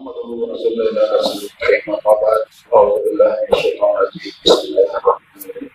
محمد رسول اللہ رسول الكريم أما بعد أعوذ بالله من الشيطان الرجيم بسم اللہ الرحمن الرحیم۔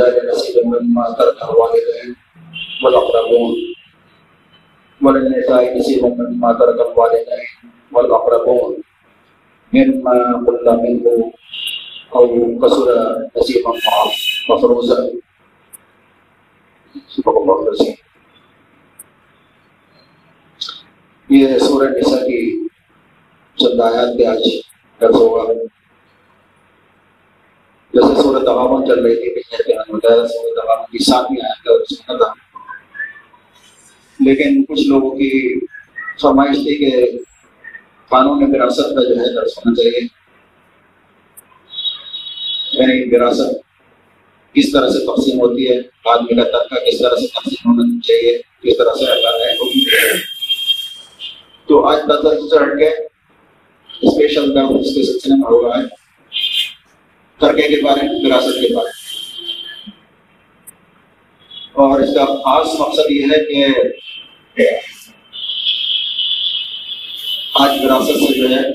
يجعل نصيبا مما ترك الوالدين والأقربون وللنساء نصيبا مما ترك الوالدين والأقربون مما قل منه أو كسر نصيبا مفروزا صدق الله العظيم یہ سورہ نساء کی چند آیات پہ آج درس ہوگا۔ جیسے سورت تغامن چل رہی تھی پچھلے بیان بتایا سورت تغامن کی ساتویں آیت کا سننا تھا لیکن کچھ لوگوں کی فرمائش تھی کہ قانون وراثت کا جو ہے درس ہونا چاہیے۔ یعنی وراثت کس طرح سے تقسیم ہوتی ہے، آدمی کا طبقہ کس طرح سے تقسیم ہونا چاہیے، کس طرح سے اللہ ہے تو آج کا درس چڑھ کے اسپیشل درس اس کے سلسلے میں ہو رہا ہے۔ ترکے کے بارے میں، وراثت کے بارے میں۔ اور اس کا خاص مقصد یہ ہے کہ آج وراثت سے جو ہے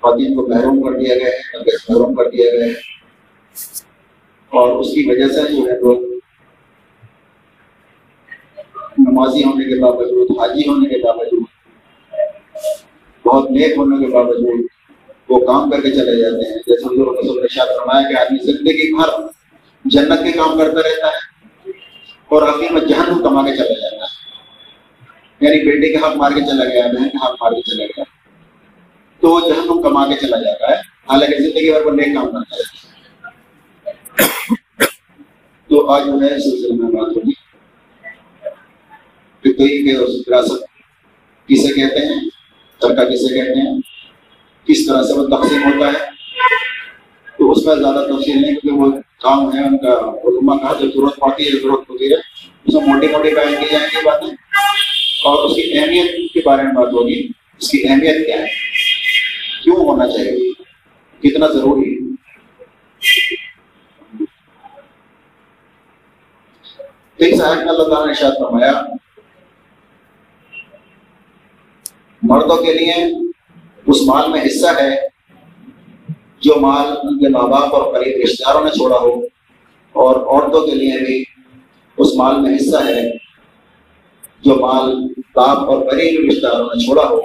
خواتین کو محروم کر دیا گیا ہے محروم کر دیا گیا ہے۔ اور اس کی وجہ سے جو ہے لوگ نمازی ہونے کے باوجود، حاجی ہونے کے باوجود، بہت نیک ہونے کے باوجود وہ کام کر کے چلے جاتے ہیں۔ جیسے حضور رسول نے شاید فرمایا کہ آدمی زندگی بھر جنت کے کام کرتا رہتا ہے۔ اور آخر میں جہنم کما کے چلا جاتا ہے۔ یعنی بیٹے کے حق مار کے چلا گیا، بہن کے حق مار کے چلا گیا۔ تو وہ جہنم کما کے چلا جاتا ہے، حالانکہ زندگی بھر وہ نیک کام کرتا ہے۔ تو آج جو ہے سلسلے میں بات ہوگی۔ کہ کوئی کہ وراثت کسے کہتے ہیں، ترکہ کسے کہتے ہیں، کس طرح سے وہ تقسیم ہوتا ہے۔ تو اس میں زیادہ تفصیل نہیں کیونکہ وہ کام ہے، ان کا علما کا جو ضرورت پڑتی ہے ضرورت ہوتی ہے اس میں موٹی موٹی بیان کی جائیں گی باتیں اور اس کی اہمیت کے بارے میں بات ہوگی۔ اس کی اہمیت کیا ہے؟ کیوں ہونا چاہیے؟ کتنا ضروری ہے؟ کئی صاحب اللہ تعالیٰ نے شاید فرمایا، مردوں کے لیے اس مال میں حصہ ہے۔ جو مال ان کے ماں باپ اور قریب رشتے داروں نے چھوڑا ہو، اور عورتوں کے لیے بھی اس مال میں حصہ ہے، جو مال باپ اور قریب رشتے داروں نے چھوڑا ہو،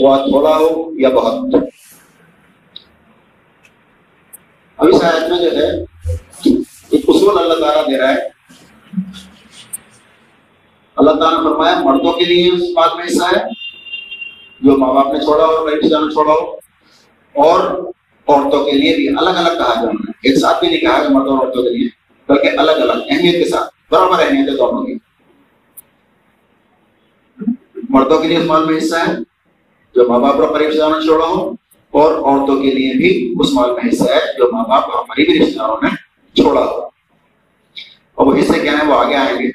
وہ تھوڑا ہو یا بہت۔ ابھی شاید میں جو ہے، ایک اصول اللہ تعالیٰ دے رہا ہے۔ اللہ تعالیٰ نے فرمایا، مردوں کے لیے اس مال میں حصہ ہے، جو ماں باپ نے چھوڑا ہو اور رشتے دار نے چھوڑا ہو، اور عورتوں کے لیے بھی الگ الگ کہا جانا ہے۔ ایک ساتھ بھی نہیں کہا کہ مردوں اور عورتوں کے لیے، بلکہ الگ الگ اہمیت کے ساتھ، برابر اہمیت ہے دونوں کی مردوں کے لیے اس مال میں حصہ ہے، جو ماں باپ اور قریب داروں نے چھوڑا ہو، اور عورتوں کے لیے بھی اس مال میں حصہ ہے، جو ماں باپ اور قریبی رشتے داروں نے چھوڑا ہو۔ اور وہ حصے کیا ہیں؟ وہ آگے آئیں گے۔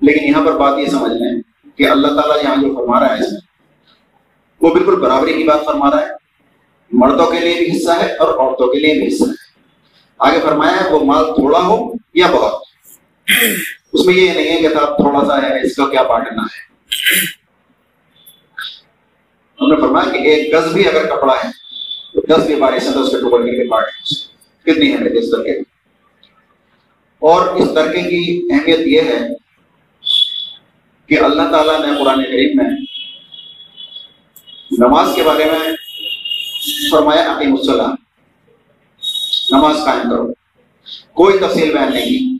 لیکن یہاں پر بات یہ سمجھ لیں کہ اللہ تعالیٰ یہاں جو فرما رہا ہے اس میں، وہ بالکل برابری کی بات فرما رہا ہے۔ مردوں کے لیے بھی حصہ ہے اور عورتوں کے لیے بھی حصہ ہے۔ آگے فرمایا ہے، وہ مال تھوڑا ہو یا بہت؟ اس میں یہ نہیں ہے کہ صاحب تھوڑا سا ہے، اس کا کیا بانٹنا ہے؟ ہم نے فرمایا کہ ایک گز بھی اگر کپڑا ہے تو دس بھی بارش ہے تو اس کے ٹکڑ کر کے بانٹ کتنی اہمیت اس ترکے کی؟ اور اس ترکے کی اہمیت یہ ہے کہ اللہ تعالیٰ نے قرآن کریم میں نماز کے بارے میں فرمایا عقیم السلام نماز قائم کرو۔ کوئی تفصیل بیان نہیں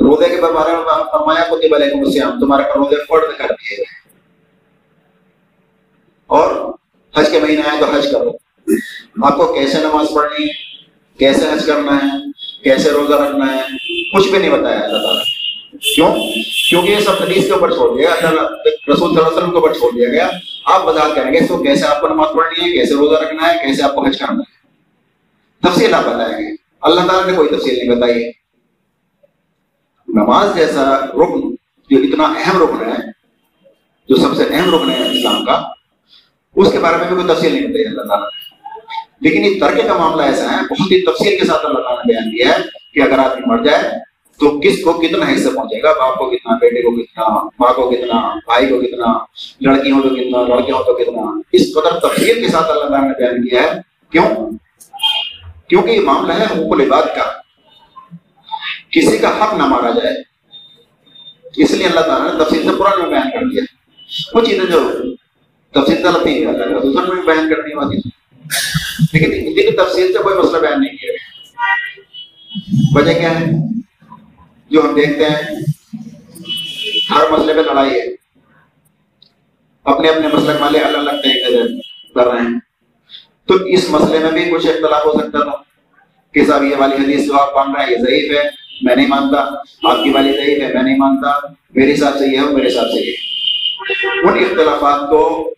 روزے کے بارے میں فرمایا، کتب علیکم السلام تمہارے پر روزے فرد کر دیے گئے۔ اور حج کے مہینے آئے تو حج کرو۔ آپ کو کیسے نماز پڑھنی ہے؟ کیسے حج کرنا ہے؟ کیسے روزہ رکھنا ہے؟ کچھ بھی نہیں بتایا اللہ تعالیٰ کیوں؟ کیونکہ یہ سب حدیث کے اوپر چھوڑ دیا اللہ رسول صلی اللہ علیہ وسلم کے اوپر چھوڑ دیا گیا۔ آپ وضاحت کریں گے اس کو کیسے آپ کو نماز پڑھنی ہے؟ کیسے روزہ رکھنا ہے؟ کیسے آپ کو حج کرنا ہے؟ تفصیل آپ بتائیں گے۔ اللہ تعالیٰ نے کوئی تفصیل نہیں بتائی۔ ہے نماز جیسا رکن جو اتنا اہم رکن ہے، جو سب سے اہم رکن ہے اسلام کا، اس کے بارے میں بھی کوئی تفصیل نہیں بتائی اللہ تعالیٰ نے۔ لیکن یہ ترکے کا معاملہ ایسا ہے، بہت ہی تفصیل کے ساتھ اللہ تعالیٰ نے بیان کیا ہے کہ اگر آدمی مر جائے تو کس کو کتنا حصہ پہنچے گا؟ باپ کو کتنا، بیٹے کو کتنا، ماں کو کتنا، بھائی کو کتنا لڑکی ہو تو کتنا لڑکے ہو تو کتنا؟ اس قدر تفصیل کے ساتھ اللہ تعالیٰ نے بیان کیا ہے۔ کیوں؟ کیونکہ یہ معاملہ ہے حقوق العباد کا۔ کسی کا حق نہ مارا جائے۔ اس لیے اللہ تعالیٰ نے تفصیل سے قرآن میں بیان کر دیا۔ کچھ چیزیں جو تفصیل غلط نہیں کیا دوسرے میں بیان کر دیا لیکن ہندی کی تفصیل سے کوئی مسئلہ بیان نہیں کیا۔ وجہ کیا ہے؟ جو ہم دیکھتے ہیں، ہر مسئلے پہ لڑائی ہے۔ اپنے اپنے مسئلے والے الگ الگ طریقے سے کر رہے ہیں۔ تو اس مسئلے میں بھی کچھ اختلاف ہو سکتا تھا کہ صاحب، یہ والی حدیث جو آپ مان رہے ہیں، یہ ضعیف ہے، میں نہیں مانتا۔ آپ کی والی ضعیف ہے، میں نہیں مانتا۔ میرے حساب سے یہ ہے میرے حساب سے یہ ان اختلافات کو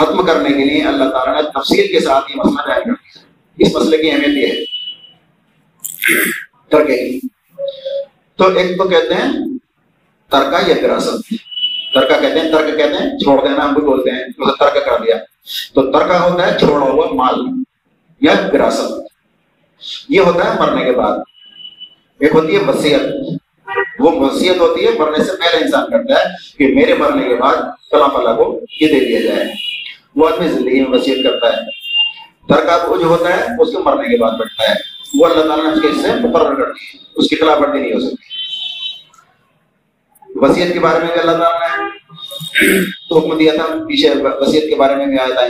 ختم کرنے کے لیے اللہ تعالیٰ نے تفصیل کے ساتھ یہ مسئلہ ظاہر کر دیا۔ اس مسئلے کی اہمیت یہ ہے۔ ترکے کی تو ایک تو کہتے ہیں ترکا یا وراثت ترکا کہتے ہیں ترک کہتے ہیں چھوڑ دینا ہم بھی بولتے ہیں اسے ترک کر دیا۔ تو ترکا ہوتا ہے چھوڑا ہوا مال یا وراثت یہ ہوتا ہے مرنے کے بعد۔ ایک ہوتی ہے وسیعت وہ وسیعت ہوتی ہے، مرنے سے پہلے انسان کرتا ہے کہ میرے مرنے کے بعد فلاں فلاں کو یہ دے دیا جائے۔ وہ آدمی زندگی میں وسیعت کرتا ہے۔ ترکا وہ جو ہوتا ہے، اس کے مرنے کے بعد بڑھتا ہے۔ وہ اللہ تعالیٰ نے اس کے حصے مقرر کر دی، اس کی خلاف ورزی نہیں ہو سکتی۔ وسیعت کے بارے میں بھی اللہ تعالیٰ نے حکم دیا تھا، پیچھے وسیعت کے بارے میں بھی آئے تھا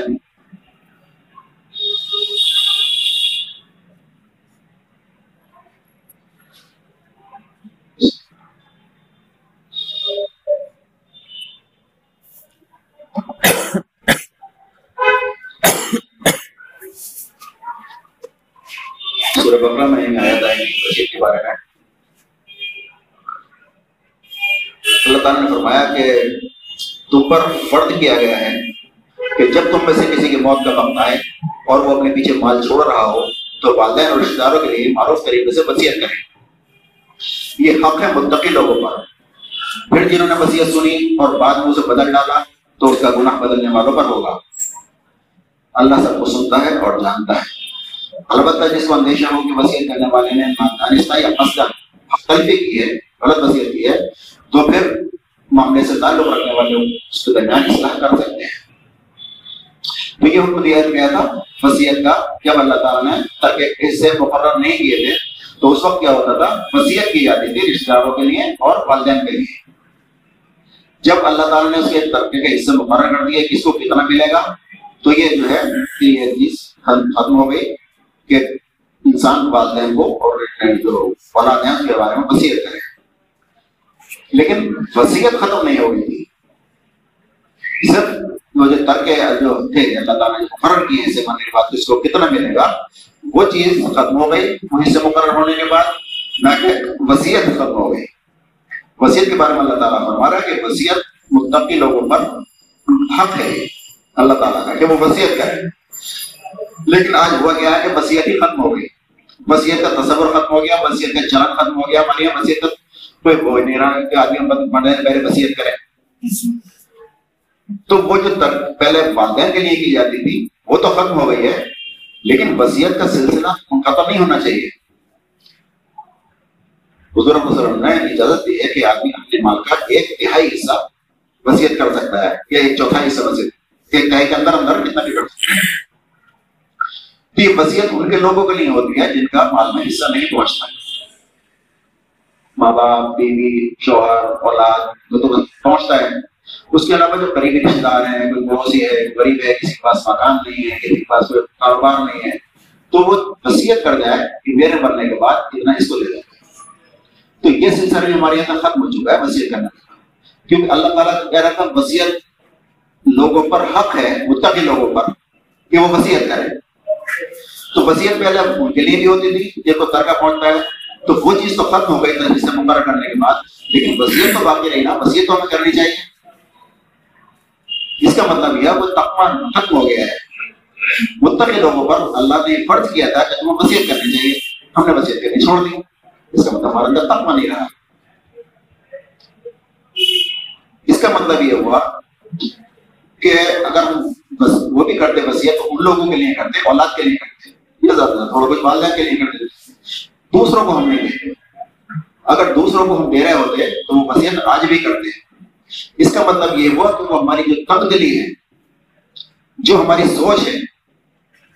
سورہ بکرا میں آیا تھا وسیعت کے بارے میں اللہ تعالیٰ نے فرمایا کہ تم پر فرد کیا گیا ہے کہ جب تم میں سے کسی کی موت کا وقت آئے اور وہ اپنے پیچھے مال چھوڑ رہا ہو تو والدین اور رشتے داروں کے لیے معروف طریقے سے وسیعت کریں یہ حق ہے متقی لوگوں پر پھر جنہوں نے وسیعت سنی اور بعد میں اسے بدل ڈالا تو اس کا گناہ بدلنے والوں پر ہوگا اللہ سب کو سنتا ہے اور جانتا ہے البتہ جس کو اندیشہ ہو کہ وسیعت کرنے والے نے دانستہ یا مسئلہ کی ہے، غلط وسیعت کی ہے، تو پھر معاملے سے تعلق رکھنے والے اس کے درمیان اصلاح کر سکتے ہیں۔ تو یہ حکم دیا گیا تھا، وسیعت کا، جب اللہ تعالیٰ نے تاکہ اس سے مقرر نہیں کیے تھے، تو اس وقت کیا ہوتا تھا؟ وسیعت کی جاتی تھی رشتے داروں کے لیے اور والدین کے لیے۔ جب اللہ تعالیٰ نے اس کے ترقے کے حصے مقرر کر دیے، کس کو کتنا ملے گا؟ تو یہ جو ہے یہ چیز ختم ہو گئی۔ کہ انسان والدین کو اور جو اولاد ہیں اس کے بارے میں وسیعت کرے۔ لیکن وسیعت ختم نہیں ہو گئی تھی۔ صرف جو ترک جو تھے اللہ تعالیٰ نے مقرر کیے اسے ماننے کے بعد اس کو کتنا ملے گا، وہ چیز ختم ہو گئی۔ وہیں سے مقرر ہونے کے بعد نہ کہ وسیعت ختم ہو گئی۔ وسیعت کے بارے میں اللہ تعالیٰ فرما رہا ہے کہ وسیعت متقی لوگوں پر حق ہے۔ اللہ تعالیٰ کا کہ وہ وسیعت کرے۔ لیکن آج ہوا گیا ہے کہ وسیعت ہی ختم ہو گئی۔ وسیعت کا تصور ختم ہو گیا وسیعت کا چلن ختم ہو گیا مانیے وسیعت کوئی وہ نہیں رہا کہ آدمی پہلے وسیعت کرے تو وہ جو پہلے والدین کے لیے کی جاتی تھی، وہ تو ختم ہو گئی ہے۔ لیکن وسیعت کا سلسلہ ختم نہیں ہونا چاہیے۔ بزرگ بزرگ نے اجازت دی ہے کہ آدمی اپنے مال کا ایک تہائی حصہ وسیعت کر سکتا ہے، یا ایک چوتھائی حصہ وسیعت ایک تہائی کے اندر اندر کتنا بھی کر سکتا ہے؟ تو یہ وسیعت ان کے لوگوں کے لیے ہوتی ہے جن کا مال میں حصہ نہیں پہنچتا۔ ماں باپ، بیوی، شوہر، اولاد، جو تو پہنچتا ہے۔ اس کے علاوہ جو قریبی رشتے دار ہیں، کوئی پڑوسی ہے، غریب ہے، کسی کے پاس مکان نہیں ہے، کسی کے پاس کوئی کاروبار نہیں ہے، تو وہ وصیت کر جائے کہ میرے مرنے کے بعد اتنا اس کو لے جائے تو یہ سلسلہ بھی ہمارے یہاں ختم ہو چکا ہے وصیت کرنے کا کیونکہ اللہ تعالیٰ کہہ رہا تھا وصیت لوگوں پر حق ہے، متقی لوگوں پر، کہ وہ وصیت کرے۔ تو وصیت پہلے ان کے لیے بھی ہوتی تھی۔ یہ تو ترکہ پہنچتا ہے تو وہ چیز تو ختم ہو گئی تجویز سے مقرر کرنے کے بعد۔ لیکن وصیت تو باقی رہی نا۔ وصیت تو ہمیں کرنی چاہیے۔ اس کا مطلب یہ وہ تقوا ختم ہو گیا ہے۔ متقی لوگوں پر اللہ نے فرض کیا تھا کہ تمہیں وصیت کرنی چاہیے۔ ہم نے وصیت کرنی چھوڑ دی۔ اس کا مطلب ہمارے اندر تقوا نہیں رہا۔ اس کا مطلب یہ ہوا کہ اگر ہم وہ بھی کرتے وصیت تو ان لوگوں کے لیے کرتے، اولاد کے لیے کرتے۔ یہ زیادہ تھوڑا کچھ والدہ کے لیے دوسروں کو ہم نہیں دے اگر دوسروں کو ہم دے رہے ہوتے تو وہ وصیت آج بھی کرتے۔ اس کا مطلب یہ ہوا کہ وہ ہماری جو تنگ دلی ہے، جو ہماری سوچ ہے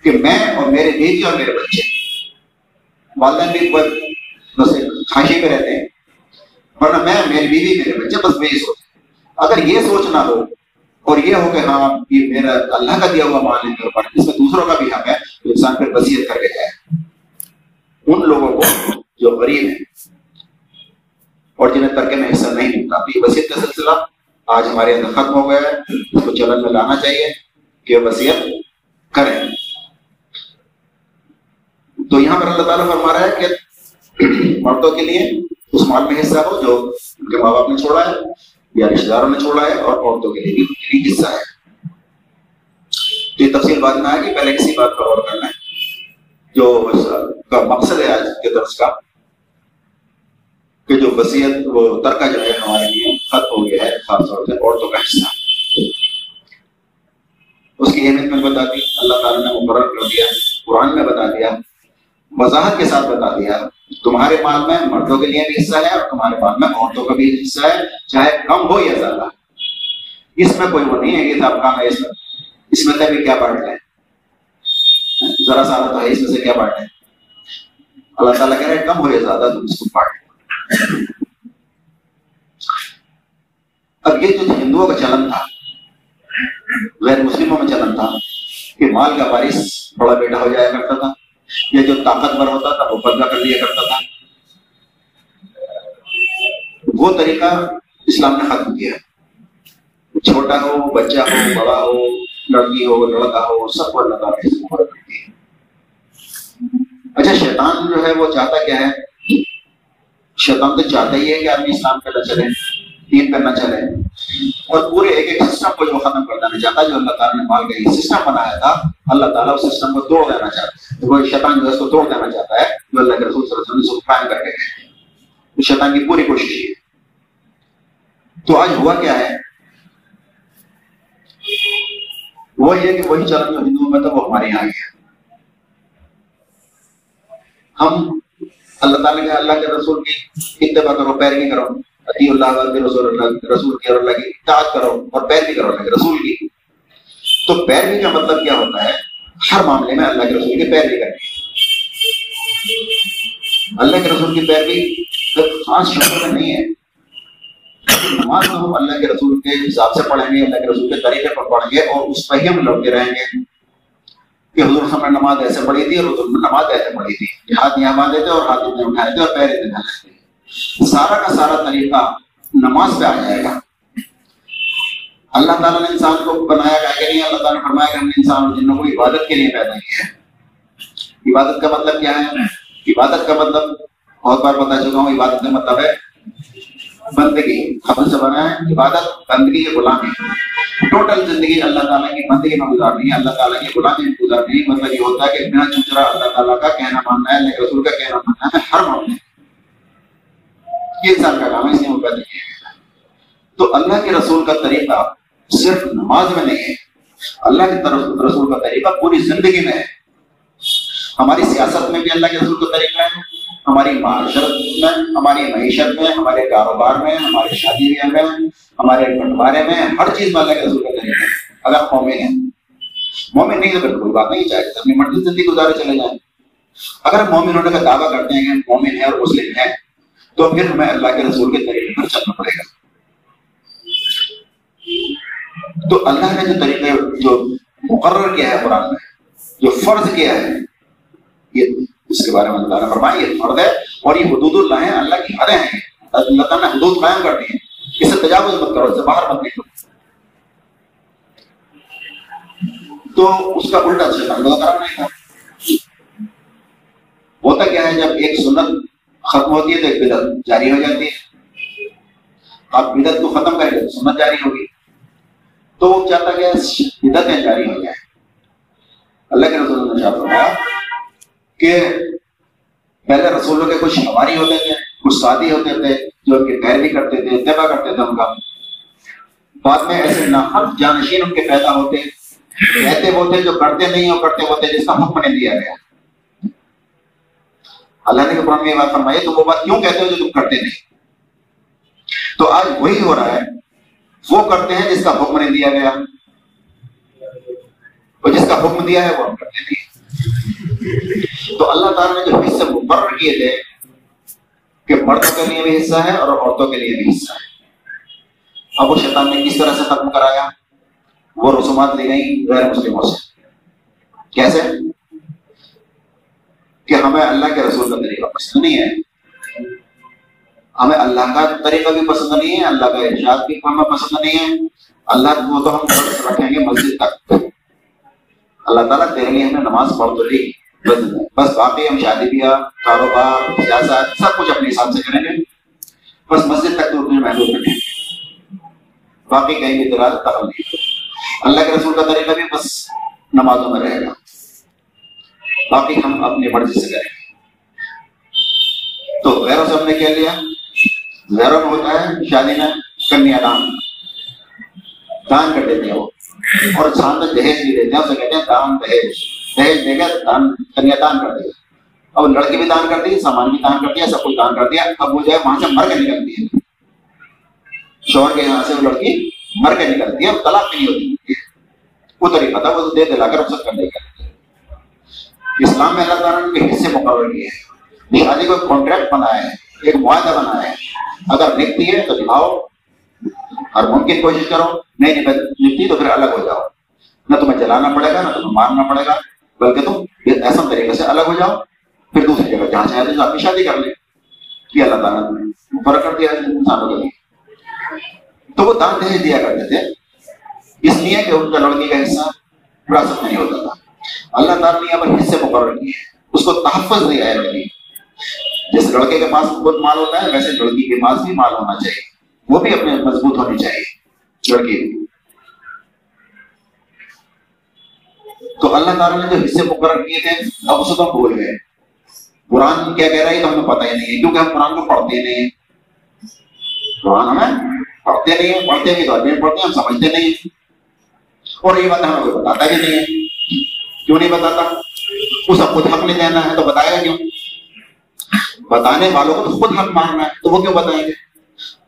کہ میں اور میرے بیٹی اور میرے بچے والدین بھی بس خواہشی پہ رہتے ہیں۔ ورنہ میں، میری بیوی، میرے بچے بس وہی سوچ۔ اگر یہ سوچ نہ ہو اور یہ ہو کہ ہاں یہ میرا اللہ کا دیا ہوا مال ہے اوپر اس میں دوسروں کا بھی حق ہے تو انسان پھر وسیعت کر کے جائے۔ ان لوگوں کو جو غریب ہیں اور جنہیں ترکے میں حصہ نہیں ملتا۔ تو یہ وسیعت کا سلسلہ آج ہمارے اندر ختم ہو گیا ہے۔ اس کو چلن میں لانا چاہیے کہ وسیعت کریں۔ تو یہاں پر اللہ تعالیٰ فرما رہا ہے کہ مردوں کے لیے اس مال میں حصہ ہو جو ان کے ماں باپ نے چھوڑا ہے یا رشتے داروں نے چھوڑا ہے اور عورتوں کے لیے بھی حصہ ہے۔ یہ تفصیل بات میں آئے گی، پہلے کسی بات پر غور کرنا ہے۔ جو کا مقصد ہے آج کے درس کا، کہ جو وسیعت، وہ ترکہ جو ہے ہمارے لیے ختم ہو گیا ہے، خاص طور سے عورتوں کا حصہ۔ اس کی اہمیت میں بتا دی، اللہ تعالیٰ نے مقرر کر دیا، قرآن میں بتا دیا، وضاحت کے ساتھ بتا دیا۔ تمہارے مال میں مردوں کے لیے بھی حصہ ہے اور تمہارے مال میں عورتوں کا بھی حصہ ہے، چاہے کم ہو یا زیادہ۔ اس میں کوئی وہ نہیں ہے کہ صاحب کام ہے، اس میں اس میں بھی کیا بانٹ لیں ذرا سا ہوتا ہے اس میں سے کیا بانٹ لیں اللہ تعالیٰ کہہ رہے کم ہو یا زیادہ تم اس کو بانٹ اب یہ جو ہندوؤں کا چلن تھا، غیر مسلموں میں چلن تھا، کہ مال کا وارث بڑا بیٹا ہو جایا کرتا تھا، یا جو طاقتور ہوتا تھا، وہ بدلا کر لیا کرتا تھا۔ وہ طریقہ اسلام نے ختم کیا۔ چھوٹا ہو بچہ ہو بڑا ہو لڑکی ہو لڑکا ہو سب کو اللہ تعالیٰ اچھا شیطان جو ہے وہ چاہتا کیا ہے شیطان تو چاہتا ہی ہے کہ آدمی اسلام پہ نہ چلے دین پہ نہ چلے اور پورے ایک ایک سسٹم کو جو ختم کر دینا چاہتا جو اللہ تعالیٰ نے مال کا یہ سسٹم بنایا تھا اللہ تعالیٰ اس سسٹم کو توڑ دینا چاہتا ہے وہ شیطان جو ہے اس کو توڑ دینا چاہتا ہے جو اللہ کے رسول صلی اللہ علیہ وسلم کو قائم کر کے شیطان کی پوری کوشش ہے تو آج ہوا کیا ہے وہ یہ کہ وہی چلن جو ہندوؤں میں تھا وہ ہمارے یہاں گیا ہم اللہ تعالیٰ کے اللہ کے رسول کی اتباع کرو، پیروی کرو۔ عطی اللہ کے رسول اللہ رسول کی اور اللہ کی اطاعت کرو اور پیروی کرو اللہ کے رسول کی۔ تو پیروی کا مطلب کیا ہوتا ہے؟ ہر معاملے میں اللہ کے رسول کی پیروی کرنی۔ اللہ کے رسول کی پیروی خاص شکل میں نہیں ہے۔ نماز تو ہم اللہ کے رسول کے حساب سے پڑھیں گے، اللہ کے رسول کے طریقے پر پڑھیں گے اور اس پہ ہی ہم لوٹتے رہیں گے کہ حضور صاحب نے نماز ایسے پڑھی تھی اور حضور نے نماز ایسے پڑھی تھی۔ ہاتھ یہاں باندھے تھے اور ہاتھ اتنے اٹھائے تھے اور پیر اتنے ڈالے تھے۔ سارا کا سارا طریقہ نماز پہ آ جائے گا۔ اللہ تعالیٰ نے انسان کو بنایا گا کہ نہیں؟ اللہ تعالیٰ نے فرمایا کہ ہم نے انسان اور جنوں کو عبادت کے لیے پیدا کیا ہے۔ عبادت کا مطلب کیا ہے؟ عبادت کا مطلب بہت بار بتا چکا ہوں، عبادت کا مطلب ہے بندگی خبر سے بنا ہے، عبادت، بندگی کے غلامی ٹوٹل زندگی اللہ تعالیٰ کی بندگی میں گزارنی ہے اللہ تعالیٰ کی غلامی میں گزارنی ہے مطلب یہ ہوتا ہے کہ بنا چچرا اللہ تعالیٰ کا کہنا ماننا ہے، اللہ رسول کا کہنا ماننا ہے، ہر معاملے یہ انسان کا کام ہے، اس لیے پیدا کیا تو اللہ کے رسول کا طریقہ صرف نماز میں نہیں ہے، اللہ کے رسول کا طریقہ پوری زندگی میں ہے۔ ہماری سیاست میں بھی اللہ کے رسول کا طریقہ ہے۔ ہماری معاشرت میں، ہماری معیشت میں، ہمارے کاروبار میں، ہمارے شادی بیاہ میں، ہمارے بنٹوارے میں، ہر چیز میں اللہ کے رسول کا طریقہ ہے۔ اگر مومن ہے مومن نہیں تو پھر کوئی بات نہیں، چاہے اپنی مرضی زندگی گزارے چلے جائیں۔ اگر مومن ہونے کا دعویٰ کرتے ہیں کہ مومن ہے اور مسلم ہے تو پھر ہمیں اللہ کے رسول کے طریقے پر چلنا پڑے گا۔ تو اللہ نے جو طریقے، جو مقرر کیا ہے قرآن میں، جو فرض کیا ہے، یہ اس کے بارے میں اللہ نے فرمایا یہ فرض ہے اور یہ حدود اللہ ہیں، اللہ کی حدیں ہیں۔ اللہ تعالیٰ نے حدود قائم کر دی ہیں۔ اس سے تجاوز مت کرو، اس سے باہر مت نکلو۔ تو اس کا الٹا سے کرا نہیں تھا ہوتا کیا ہے، جب ایک سنت ختم ہوتی ہے تو ایک بدت جاری ہو جاتی ہے۔ آپ بدت کو ختم کریں گے تو سنت جاری ہوگی۔ تو وہ چاہتا کہ بدتیں جاری ہو جائیں۔ اللہ کے رسول نے فرمایا کہ پہلے رسولوں کے کچھ ہماری ہوتے تھے، کچھ ساتھی ہوتے تھے، جو ان کی پیروی کرتے تھے اتباع کرتے تھے ان کا۔ بعد میں ایسے ناحق جانشین ان کے پیدا ہوتے کہتے وہ تھے جو کرتے نہیں اور کرتے وہ تھے، جس کا حکم نہیں دیا گیا۔ اللہ نے قرآن میں یہ بات فرمائی تو وہ بات کیوں کہتے ہو جو تم کرتے نہیں؟ تو آج وہی ہو رہا ہے، وہ کرتے ہیں جس کا حکم نہیں دیا گیا۔ اور جس کا حکم دیا ہے وہ ہم کرتے نہیں۔ تو اللہ تعالیٰ نے جو حصے مقرر کیے تھے کہ مردوں کے لیے بھی حصہ ہے اور عورتوں کے لیے بھی حصہ ہے۔ اب وہ شیطان نے کس طرح سے ختم کرایا؟ وہ رسومات لی گئی غیر مسلموں سے۔ کیسے؟ کہ ہمیں اللہ کے رسول کا طریقہ پسند نہیں ہے۔ ہمیں اللہ کا طریقہ بھی پسند نہیں ہے، اللہ کا ارشاد بھی ہمیں پسند نہیں ہے۔ اللہ کو تو ہم رکھیں گے مسجد تک۔ اللہ تعالیٰ تیرے لیے ہمیں نماز پڑھ تو لی بس باقی ہم شادی بیاہ، کاروبار، سیاست، سب کچھ اپنے حساب سے کریں گے۔ بس مسجد تک تو محدود رکھیں گے۔ باقی کہیں بھی دراز دخل نہیں اللہ کے رسول کا طریقہ بھی بس نمازوں میں رہے گا۔ باقی ہم اپنی مرضی سے کریں گے۔ تو غیروں سے ہم نے کیا لیا؟ غیروں میں ہوتا ہے شادی میں کنیا دان۔ دان کر دیتے ہیں وہ۔ اور ساتھ میں دہیج بھی دیتے ہیں، اسے کہتے ہیں دان دہیج۔ دہیج دے گا دان کنیا دان کر دے گا۔ اب لڑکی بھی دان کر دی سامان بھی دان کر دیا سب کچھ دان کر دیا، اب وہ جو ہے وہاں سے مر کے نکلتی ہے۔ شوہر کے یہاں سے وہ لڑکی مر کے نکلتی ہے، اب طلاق نہیں ہوتی۔ وہ طریقہ تھا وہ دے دلا کر رخصت کر دے گا۔ اسلام میں اللہ تعالیٰ نے حصے مقرر کیے ہیں۔ شادی کو کانٹریکٹ بنایا ہے، ایک معاہدہ بنایا ہے۔ اگر نکتی ہے تو نبھاؤ اور ممکن کوشش کرو۔ نہیں نکتی تو پھر الگ ہو جاؤ۔ نہ تمہیں جلانا پڑے گا، نہ تمہیں مارنا پڑے گا۔ بلکہ تم ایسا طریقے سے الگ ہو جاؤ، پھر دوسری جگہ جہاں چاہے تو اپنی شادی کر لیں یہ اللہ تعالیٰ نے فرق کر دیا انسانوں کے لیے تو وہ دان دہیج دیا کرتے تھے۔ اس لیے کہ ان کا لڑکی کا حصہ وراثت نہیں ہوتا تھا۔ اللہ تعالیٰ نے یہاں پر حصے مقرر کیے اس کو تحفظ دیا ہے۔ جس لڑکے کے پاس بہت مال ہوتا ہے، ویسے لڑکی کے پاس بھی مال ہونا چاہیے۔ وہ بھی اپنے مضبوط ہونی چاہیے۔ لڑکی تو اللہ تعالیٰ نے جو حصے مقرر کیے تھے، اب اسے تو بھول گئے۔ قرآن کیا کہہ رہا ہے تو ہمیں پتہ ہی نہیں ہے، کیونکہ ہم قرآن کو پڑھتے نہیں ہیں۔ قرآن ہمیں پڑھتے نہیں ہیں، پڑھتے بھی تو پڑھتے ہیں، ہم سمجھتے نہیں ہیں۔ اور یہ بات ہمیں کوئی بتاتا بھی نہیں ہے۔ کیوں نہیں بتاتا؟ اسے خود حق نہیں دینا ہے تو بتائے گا کیوں؟ بتانے والوں کو تو خود حق ماننا ہے، تو وہ کیوں بتائیں گے؟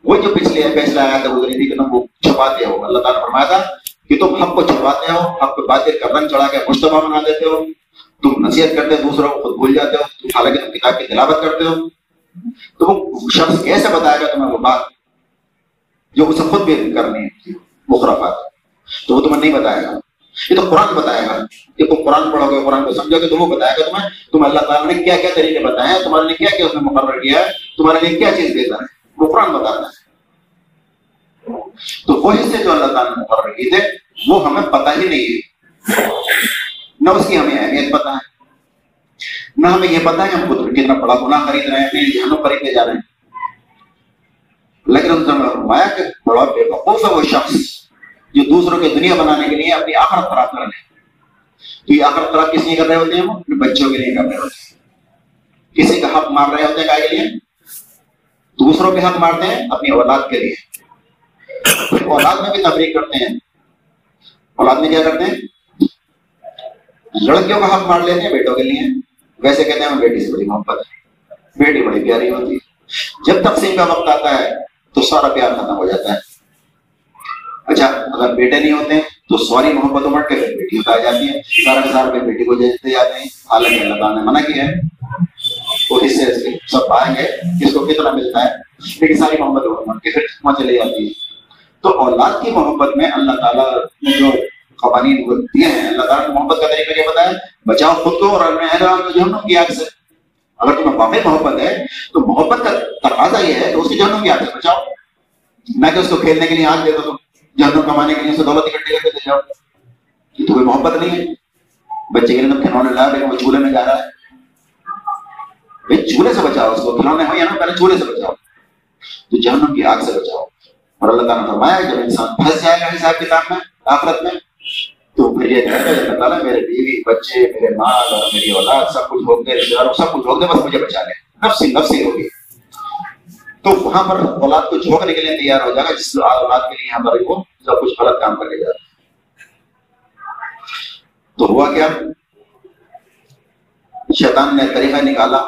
وہ جو پچھلے فیصلہ آیا تھا گزری تھی کہ وہ چھپاتے ہو اللہ تعالیٰ فرمایا تھا کہ تم حق کو چھپاتے ہو حق پہ باطل کا رنگ چڑھا کے مشتبہ بنا دیتے ہو تم نصیحت کرتے ہو دوسروں کو خود بھول جاتے ہو تم حالانکہ تم کتاب کی تلاوت کرتے ہو تو وہ شخص کیسے بتائے گا تمہیں وہ بات جو اسے خود بھی کرنی ہے مخرفات تو وہ تمہیں نہیں بتائے گا یہ تو قرآن بتائے گا یہ تم قرآن پڑھو گے قرآن کو سمجھو گے تو وہ بتائے گا تمہیں تم اللہ تعالیٰ نے کیا کیا طریقے بتائے ہیں تمہارے لیے کیا کیا اس نے مقرر کیا ہے تمہارے لیے کیا چیز دیتا ہے وہ قرآن بتاتا ہے تو وہ حصے جو اللہ تعالیٰ نے مقرر کیے تھے، وہ ہمیں پتہ ہی نہیں ہے۔ نہ اس کی ہمیں اہمیت پتہ ہے، نہ ہمیں یہ پتا ہے ہم خود کتنا بڑا گناہ خرید رہے ہیں اپنے جہنم خریدنے جا رہے ہیں۔ لیکن ان سے فرمایا کہ بڑا بے وقوف ہے وہ شخص جو دوسروں کی دنیا بنانے کے لیے اپنی آخرت خراب کر رہے ہیں۔ تو یہ آخرت خراب کس لیے کر رہے ہوتے ہیں اپنے بچوں کے لیے کر رہے ہوتے ہیں۔ کسی کا حق مار رہے ہوتے ہیں کے لیے؟ دوسروں کے حق مارتے ہیں اپنی اولاد کے لیے۔ اولاد میں بھی تفریح کرتے ہیں۔ اولاد میں کیا کرتے ہیں؟ لڑکیوں کا حق مار لیتے ہیں، بیٹوں کے لیے۔ ویسے کہتے ہیں بیٹی سے بڑی محبت ہے۔ بیٹی بڑی پیاری ہوتی ہے۔ جب تقسیم کا وقت آتا ہے، تو سارا پیار ختم ہو جاتا ہے۔ اچھا اگر بیٹے نہیں ہوتے، تو سوری محبت امڑ کے پھر بیٹی اتار جاتی ہے۔ سارا کے سارا بیٹی کو دیتے جاتے ہیں۔ حالانکہ اللہ تعالیٰ نے منع کیا ہے۔ وہ حصے سے سب پائیں گے۔ کس کو کتنا ملتا ہے؟ لیکن ساری محبت امڑ کے پھر چلی جاتی ہے۔ تو اولاد کی محبت میں اللہ تعالیٰ نے جو قوانین دیے ہیں، اللہ تعالیٰ نے محبت کا طریقہ کیا بتایا؟ بچاؤ خود کو اور جہنم کی آگ سے۔ اگر تمہیں واقعی محبت ہے، تو محبت کا تقاضا یہ ہے کہ اس کی جہنم کی آگ سے بچاؤ۔ میں کہ اس کو کھیلنے کے لیے آگ دیتا ہوں جانور کمانے کے لیے اسے دولت اکٹھی کر کے دے جاؤ۔ یہ تو کوئی محبت نہیں ہے۔ بچے کے لیے تو کھلونے لا لیکن وہ چولہے میں جا رہا ہے۔ بھائی، چولہے سے بچاؤ، اس کو کھلونے ہو یا نا پہلے چولہے سے بچاؤ۔ تو جہنم کی آگ سے بچاؤ۔ اور اللہ تعالیٰ نے فرمایا جب انسان پھنس جائے گا حساب کتاب میں آخرت میں تو پھر یہ کہتا ہے اللہ تعالیٰ میرے بیوی بچے میرے مال اور میری اولاد سب کچھ ہوتے رشتے داروں سب کچھ ہوتے بس مجھے بچا لیں نفسی نفسی ہوگی تو وہاں پر اولاد کو جھونکنے کے لیے تیار ہو جائے گا جس اولاد کے لیے ہمارے وہ سب کچھ غلط کام کر کے جاتا تو ہوا کیا شیطان نے طریقہ نکالا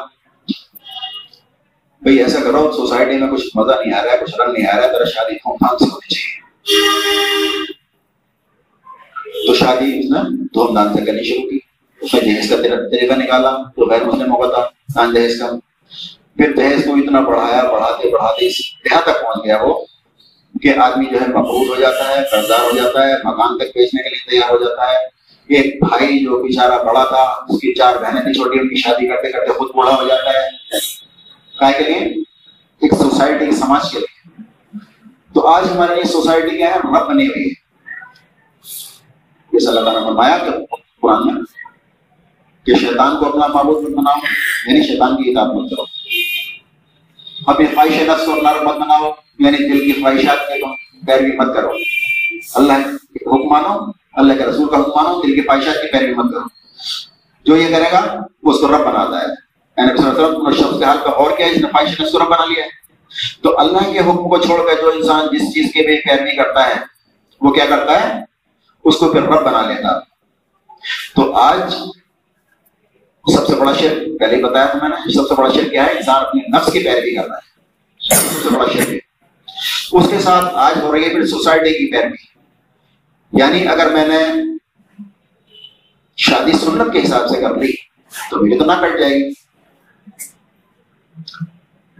بھئی ایسا کرو سوسائٹی میں کچھ مزہ نہیں آ رہا ہے، کچھ رنگ نہیں آ رہا ہے، تیرا شادی دھوم دھام سے ہونی چاہیے۔ تو شادی اس نے دھوم دھام سے کرنی شروع کی۔ اس نے جہیز کا طریقہ نکالا، تو غیر مسلم ہوگا تھا، نان جہیز کا۔ پھر دہیز کو اتنا بڑھایا، بڑھاتے بڑھاتے یہاں تک پہنچ گیا وہ، کہ آدمی جو ہے مقبول ہو جاتا ہے، قرضدار ہو جاتا ہے، مکان تک بیچنے کے لیے تیار ہو جاتا ہے۔ ایک بھائی جو بیچارہ بڑا تھا، اس کی چار بہنیں تھی چھوٹی، ان کی شادی کرتے کرتے خود بوڑھا ہو جاتا ہے۔ کے لیے ایک سوسائٹی سماج کے لیے۔ تو آج ہمارے لیے سوسائٹی کیا ہے؟ رب بنی ہوئی ہے۔ اللہ تعالیٰ نے فرمایا کہ قرآن میں کہ شیطان کو اپنا معبود مت بناؤ یعنی شیطان کی اطاعت مت کرو۔ اپنی خواہش نفس کو اپنا مت بناؤ یعنی دل کی خواہشات کے پیروی مت کرو۔ اللہ کے حکم مانو، اللہ کے رسول کا حکم مانو، دل کی خواہشات کی پیروی مت کرو۔ جو یہ کرے گا، وہ اس کو رب بناتا ہے۔ یعنی شخص کے حال کا اور کیا ہے جس نے خواہش نفس کو رب بنا لیا۔ ہے تو اللہ کے حکم کو چھوڑ کر جو انسان جس چیز کی بھی پیروی کرتا ہے، وہ کیا کرتا ہے؟ اس کو پھر رب بنا لیتا۔ تو آج سب سے بڑا شیر پہلے ہی بتایا تھا میں نے، سب سے بڑا شیر کیا ہے، انسان اپنی نفس کی پیروی کرتا ہے۔ سب سے بڑا شیر اس کے ساتھ آج ہو رہی ہے پھر سوسائٹی کی پیروی۔ یعنی اگر میں نے شادی سنت کے حساب سے کر لی، تو میری تو نہ کٹ جائے گی۔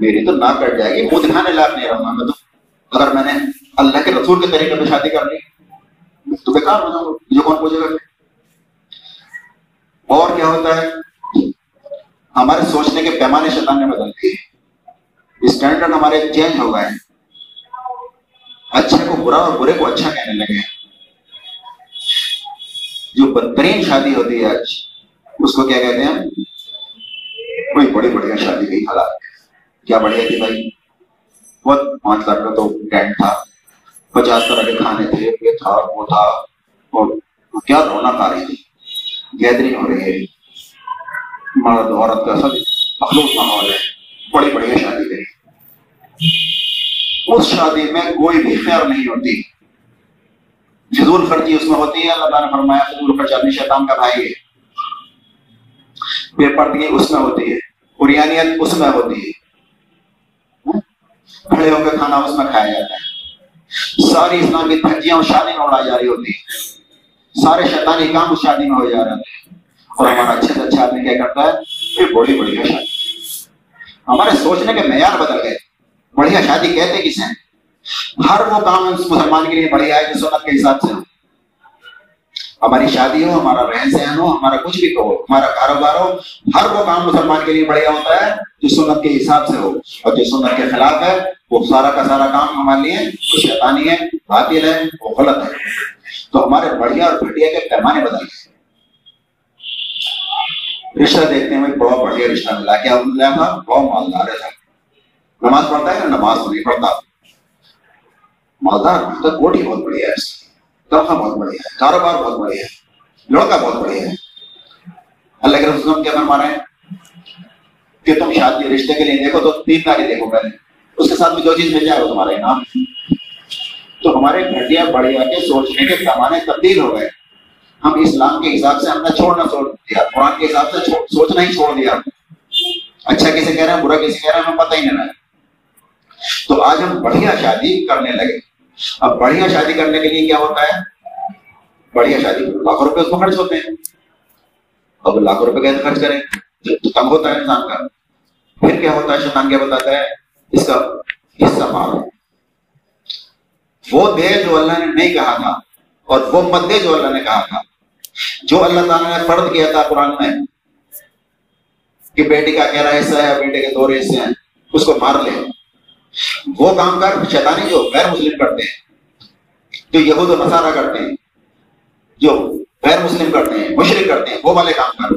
میری تو نہ کٹ جائے گی، وہ دکھانے لاکھ نہیں رہوں گا میں تو اگر میں نے اللہ کے رسول کے طریقے پہ شادی کر لی، تو بیکار ہو جاؤں مجھے کون پوچھے گا؟ اور کیا ہوتا ہے؟ ہمارے سوچنے کے پیمانے شیطان نے بدل دیے۔ اسٹینڈرڈ ہمارے چینج ہو گئے اچھے کو برا اور برے کو اچھا کہنے لگے جو بدترین شادی ہوتی ہے آج، اس کو کیا کہتے ہیں؟ کوئی بڑی بڑھیا شادی گئی حالات۔ کیا بڑھیا تھی بھائی؟ بہت پانچ لاکھ کا تو ٹینٹ تھا۔ پچاس طرح کے کھانے تھے، یہ تھا، وہ تھا۔ اور کیا رونق آ رہی تھی۔ گیدرنگ ہو رہی ہے۔ مرد، عورت کا سب مخلوق ماحول ہے۔ بڑی بڑی شادی کری اس شادی میں کوئی بھی خیر نہیں ہوتی۔ فضول خرچی اس میں ہوتی ہے۔ اللہ تعالیٰ نے فرمایا فضول خرچ آدمی شیطان کا بھائی ہے۔ بے پردگی اس میں ہوتی ہے۔ اریانیت اس میں ہوتی ہے۔ کھڑے ہو کے کھانا اس میں کھایا جاتا ہے۔ ساری اسلامی دھجیاں اور شادی میں اڑائی جا رہی ہوتی سارے شیطانی کام اس شادی میں ہو جا رہے ہیں اور ہمارا اچھے سے اچھا آدمی کیا کرتا ہے؟ پھر بڑی بڑھیا شادی۔ ہمارے سوچنے کے معیار بدل گئے۔ بڑھیا شادی کہتے کسے ہیں؟ ہر وہ کام مسلمان کے لیے بڑھیا ہے جو سنت کے حساب سے ہو۔ ہماری شادی ہو ہمارا رہن سہن ہو ہمارا کچھ بھی کہو، ہمارا کاروبار ہو ہر وہ کام مسلمان کے لیے بڑھیا ہوتا ہے جو سنت کے حساب سے ہو اور جو سنت کے خلاف ہے، وہ سارا کا سارا کام ہمارے لیے شیطانی ہے، باطل ہے، وہ غلط ہے۔ تو ہمارے بڑھیا اور گھٹیا کے پیمانے بدل گئے۔ رشتہ دیکھتے ہیں بہت بڑھیا رشتہ ملا۔ کیا تھا؟ بہت مالدار ہے نماز پڑھتا ہے نماز تو نہیں پڑھتا؟ مالدار کوٹی بہت بڑھیا ہے۔ تنخواہ بہت بڑھیا ہے، کاروبار بہت بڑھیا ہے، لڑکا بہت بڑھیا ہے۔ اللہ کے رسول کیا فرما رہے ہیں؟ کہ تم شادی رشتے کے لیے دیکھو تو تین تاریخ دیکھو پہلے۔ اس کے ساتھ بھی جو چیز مل جائے، وہ تمہارے نام تو ہمارے گھٹیا بڑھیا کے سوچنے کے زمانے تبدیل ہو گئے۔ ہم اسلام کے حساب سے ہم نے چھوڑنا چھوڑ دیا، قرآن کے حساب سے سوچنا ہی چھوڑ دیا۔ اچھا کسی کہہ رہے ہیں، برا کسی کہہ رہے ہیں، ہمیں پتہ ہی نہیں رہا تو آج ہم بڑھیا شادی کرنے لگے۔ اب بڑھیا شادی کرنے کے لیے کیا ہوتا ہے؟ بڑھیا شادی لاکھوں روپے اس میں خرچ ہوتے ہیں۔ اب لاکھوں روپے کیسے خرچ کریں؟ تو تنگ ہوتا ہے انسان کا۔ پھر کیا ہوتا ہے؟ شیطان کیا بتاتا ہے؟ اس کا حصہ مارو۔ وہ دے جو اللہ نے نہیں کہا تھا اور وہ مت دے جو اللہ نے کہا تھا۔ جو اللہ تعالیٰ نے فرد کیا تھا قرآن میں کہ بیٹی کا کہہ رہا حصہ ہے، بیٹے کے دو حصے ہیں، اس کو مار لے۔ وہ کام کر، شیطانی جو غیر مسلم کرتے ہیں، جو یہود و نصارہ کرتے ہیں، جو غیر مسلم کرتے ہیں مشرق کرتے ہیں، وہ والے کام کر۔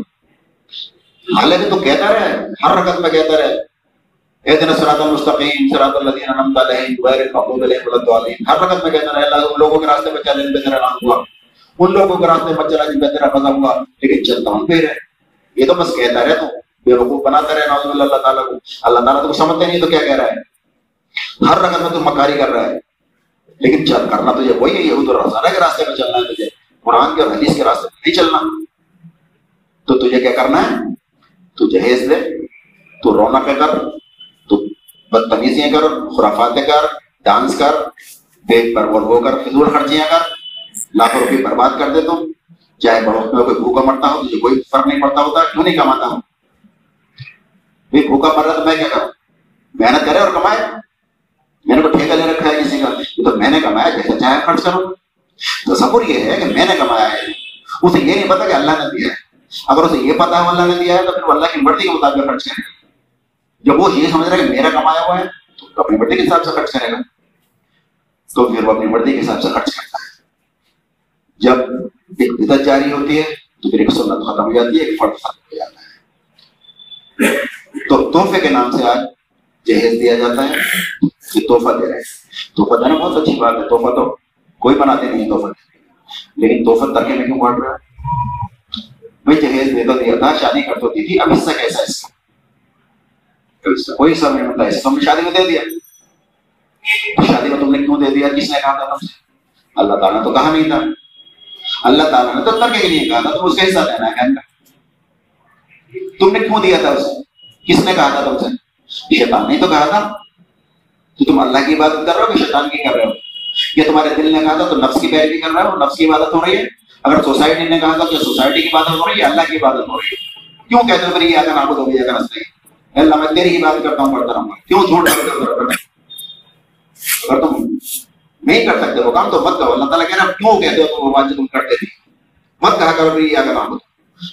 حالانکہ تو کہتا رہے ہر رقط میں کہتا رہے اهدنا الصراط المستقيم صراط الذين انعمت عليهم غير المغضوب عليهم ولا الضالين ہر وقت میں کہتا رہا اللہ، ان لوگوں کے راستے میں چلنے پہ تیرا نام ہوا۔ ان لوگوں کے راستے میں چلا جن پہ تیرا فضا ہوا۔ لیکن چلتا ہوں پھر ہے یہ تو بس کہتا رہے تو بے وقوف بناتا رہے ناؤز اللہ تعالیٰ کو۔ اللہ تعالیٰ تو سمجھتے نہیں، تو کیا کہہ رہا ہے؟ ہر رقم میں تو مکاری کر رہا ہے۔ لیکن چل، کرنا تو یہ وہی ہے یہ تو رسالہ کے راستے میں چلنا ہے تجھے۔ قرآن کے اور حدیث کے راستے میں نہیں چلنا۔ تو تجھے کیا کرنا ہے؟ تو جہیز دے تو رونق کر، تو بدتمیزیاں کر، خرافاتیں کر، ڈانس کر بے پر اور وہ کر فضول خرچیاں کر۔ لاکھوں روپئے برباد کر دے تم چاہے بڑوں میں کوئی بھوکا مرتا ہو، تجھے کوئی فرق نہیں پڑتا ہوتا، کیوں نہیں کماتا ہوں؟ بھوکا مر رہا تو میں کیا کروں؟ محنت کرے اور کمائے۔ میں نے کو ٹھیکہ لے رکھا ہے کسی کا۔ یہ تو میں نے کمایا جیسے چاہے خرچ کروں تو سبر یہ ہے کہ میں نے کمایا ہے۔ اسے یہ نہیں پتا کہ اللہ نے دیا ہے۔ اگر اسے یہ پتا ہے اللہ نے دیا ہے، تو پھر وہ اللہ کی مرضی کے مطابق خرچ کرے۔ گا جب وہ یہ سمجھ رہا ہے کہ میرا کمایا ہوا ہے، تو اپنی مرضی کے حساب سے خرچ کرے گا۔ تو پھر وہ اپنی مرضی کے حساب سے خرچ کرتا ہے۔ جب ایک بدت جاری ہوتی ہے، تو پھر ایک سنت ختم ہو جاتی ہے، ایک فرد ختم ہو جاتا ہے۔ تو تحفے کے نام سے آج جہیز دیا جاتا ہے۔ کہ تحفہ دے رہے ہیں۔ تحفہ دینا بہت اچھی بات ہے تحفہ تو کوئی بناتے نہیں تحفہ لیکن تحفہ ترکے میں کیوں بانٹ رہا ہے؟ بھائی جہیز دے تو دیا تھا، شادی کر تو دی تھی، اب اس سے کیسا اس کا؟ کوئی سب نہیں ہوتا ہے تم نے شادی میں دے دیا۔ شادی میں تم نے کیوں دے دیا؟ کس نے کہا تھا تم سے؟ اللہ تعالیٰ نے تو کہا نہیں تھا۔ اللہ تعالیٰ نے تو ترکے کے لیے کہا تھا، تم اس کا حصہ دینا ہے۔ تم نے کیوں دیا تھا اسے؟ کس نے کہا تھا تم سے؟ شیطان نے تو کہا تھا۔ تو تم اللہ کی عبادت کر رہے ہو کہ شیطان کی کر رہے ہو۔ یہ تمہارے دل نے کہا تھا تو نفس کی پیروی کر رہے ہو نفس کی عبادت ہو رہی ہے۔ اگر سوسائٹی نے کہا تھا کہ سوسائٹی کی عبادت ہو رہی ہے، اللہ کی عبادت ہو رہی ہے۔ کیوں کہتے ہو یہ اگر آپ کو تو اگر اللہ، میں تیری ہی بات کرتا ہوں پڑھتا رہوں گا۔ کیوں جھوٹ اگر تم نہیں کر سکتے، وہ کام تو مت کرو۔ اللہ تعالیٰ کہہ رہا کیوں کہتے ہو تم وہ بات جو تم کرتے تھے؟ مت کہا کرو یہ اگر نام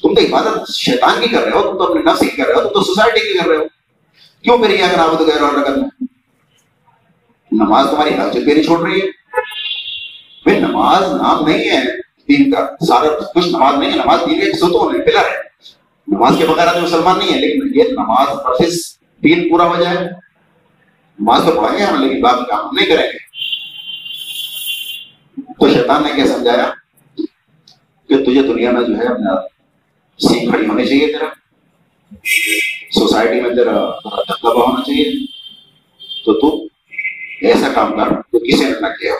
تم تو عبادت شیطان کی کر رہے ہو، تم تو اپنے نفس کی کر رہے ہو، تم تو سوسائٹی کی کر رہے ہو۔ کیوں پھر یہ اگر آپ تو غیر رکھت میں نماز تمہاری حاجت پہ نہیں چھوڑ رہی ہے۔ بھائی نماز نام نہیں ہے، دین کا سارا کچھ نماز نہیں ہے، نماز دین کا ستون ہے پلر ہے۔ نماز کے بغیر آدمی مسلمان نہیں ہے، لیکن یہ نماز پرسس دین پورا ہو جائے۔ نماز تو پڑھائیں گے ہم، لیکن باقی کام ہم نہیں کریں گے۔ تو شیطان نے کیا سمجھایا؟ کہ تجھے دنیا میں جو ہے اپنا سینگ کھڑی ہونی چاہیے تیرا۔ سوسائٹی میں تیرا دبا ہونا چاہیے۔ تو تو ایسا کام کر جو کسی نے نہ کیا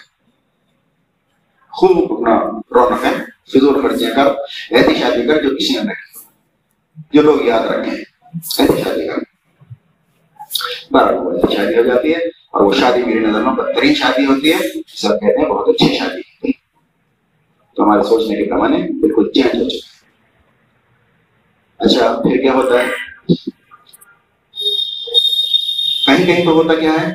خوب اپنا رونق ہے فضول خرچیاں کر ایسی شادی کر جو کسی نے نہ کیا جو لوگ یاد رکھیں ایسی شادی کا بارہ لوگ ایسی شادی ہو جاتی ہے اور وہ شادی میری نظر میں بدترین شادی ہوتی ہے سب کہتے ہیں بہت اچھی شادی ہوتی ہے تو ہمارے سوچنے کے پیمانے بالکل چینج ہو چکے اچھا پھر کیا ہوتا ہے کہیں کہیں تو ہوتا کیا ہے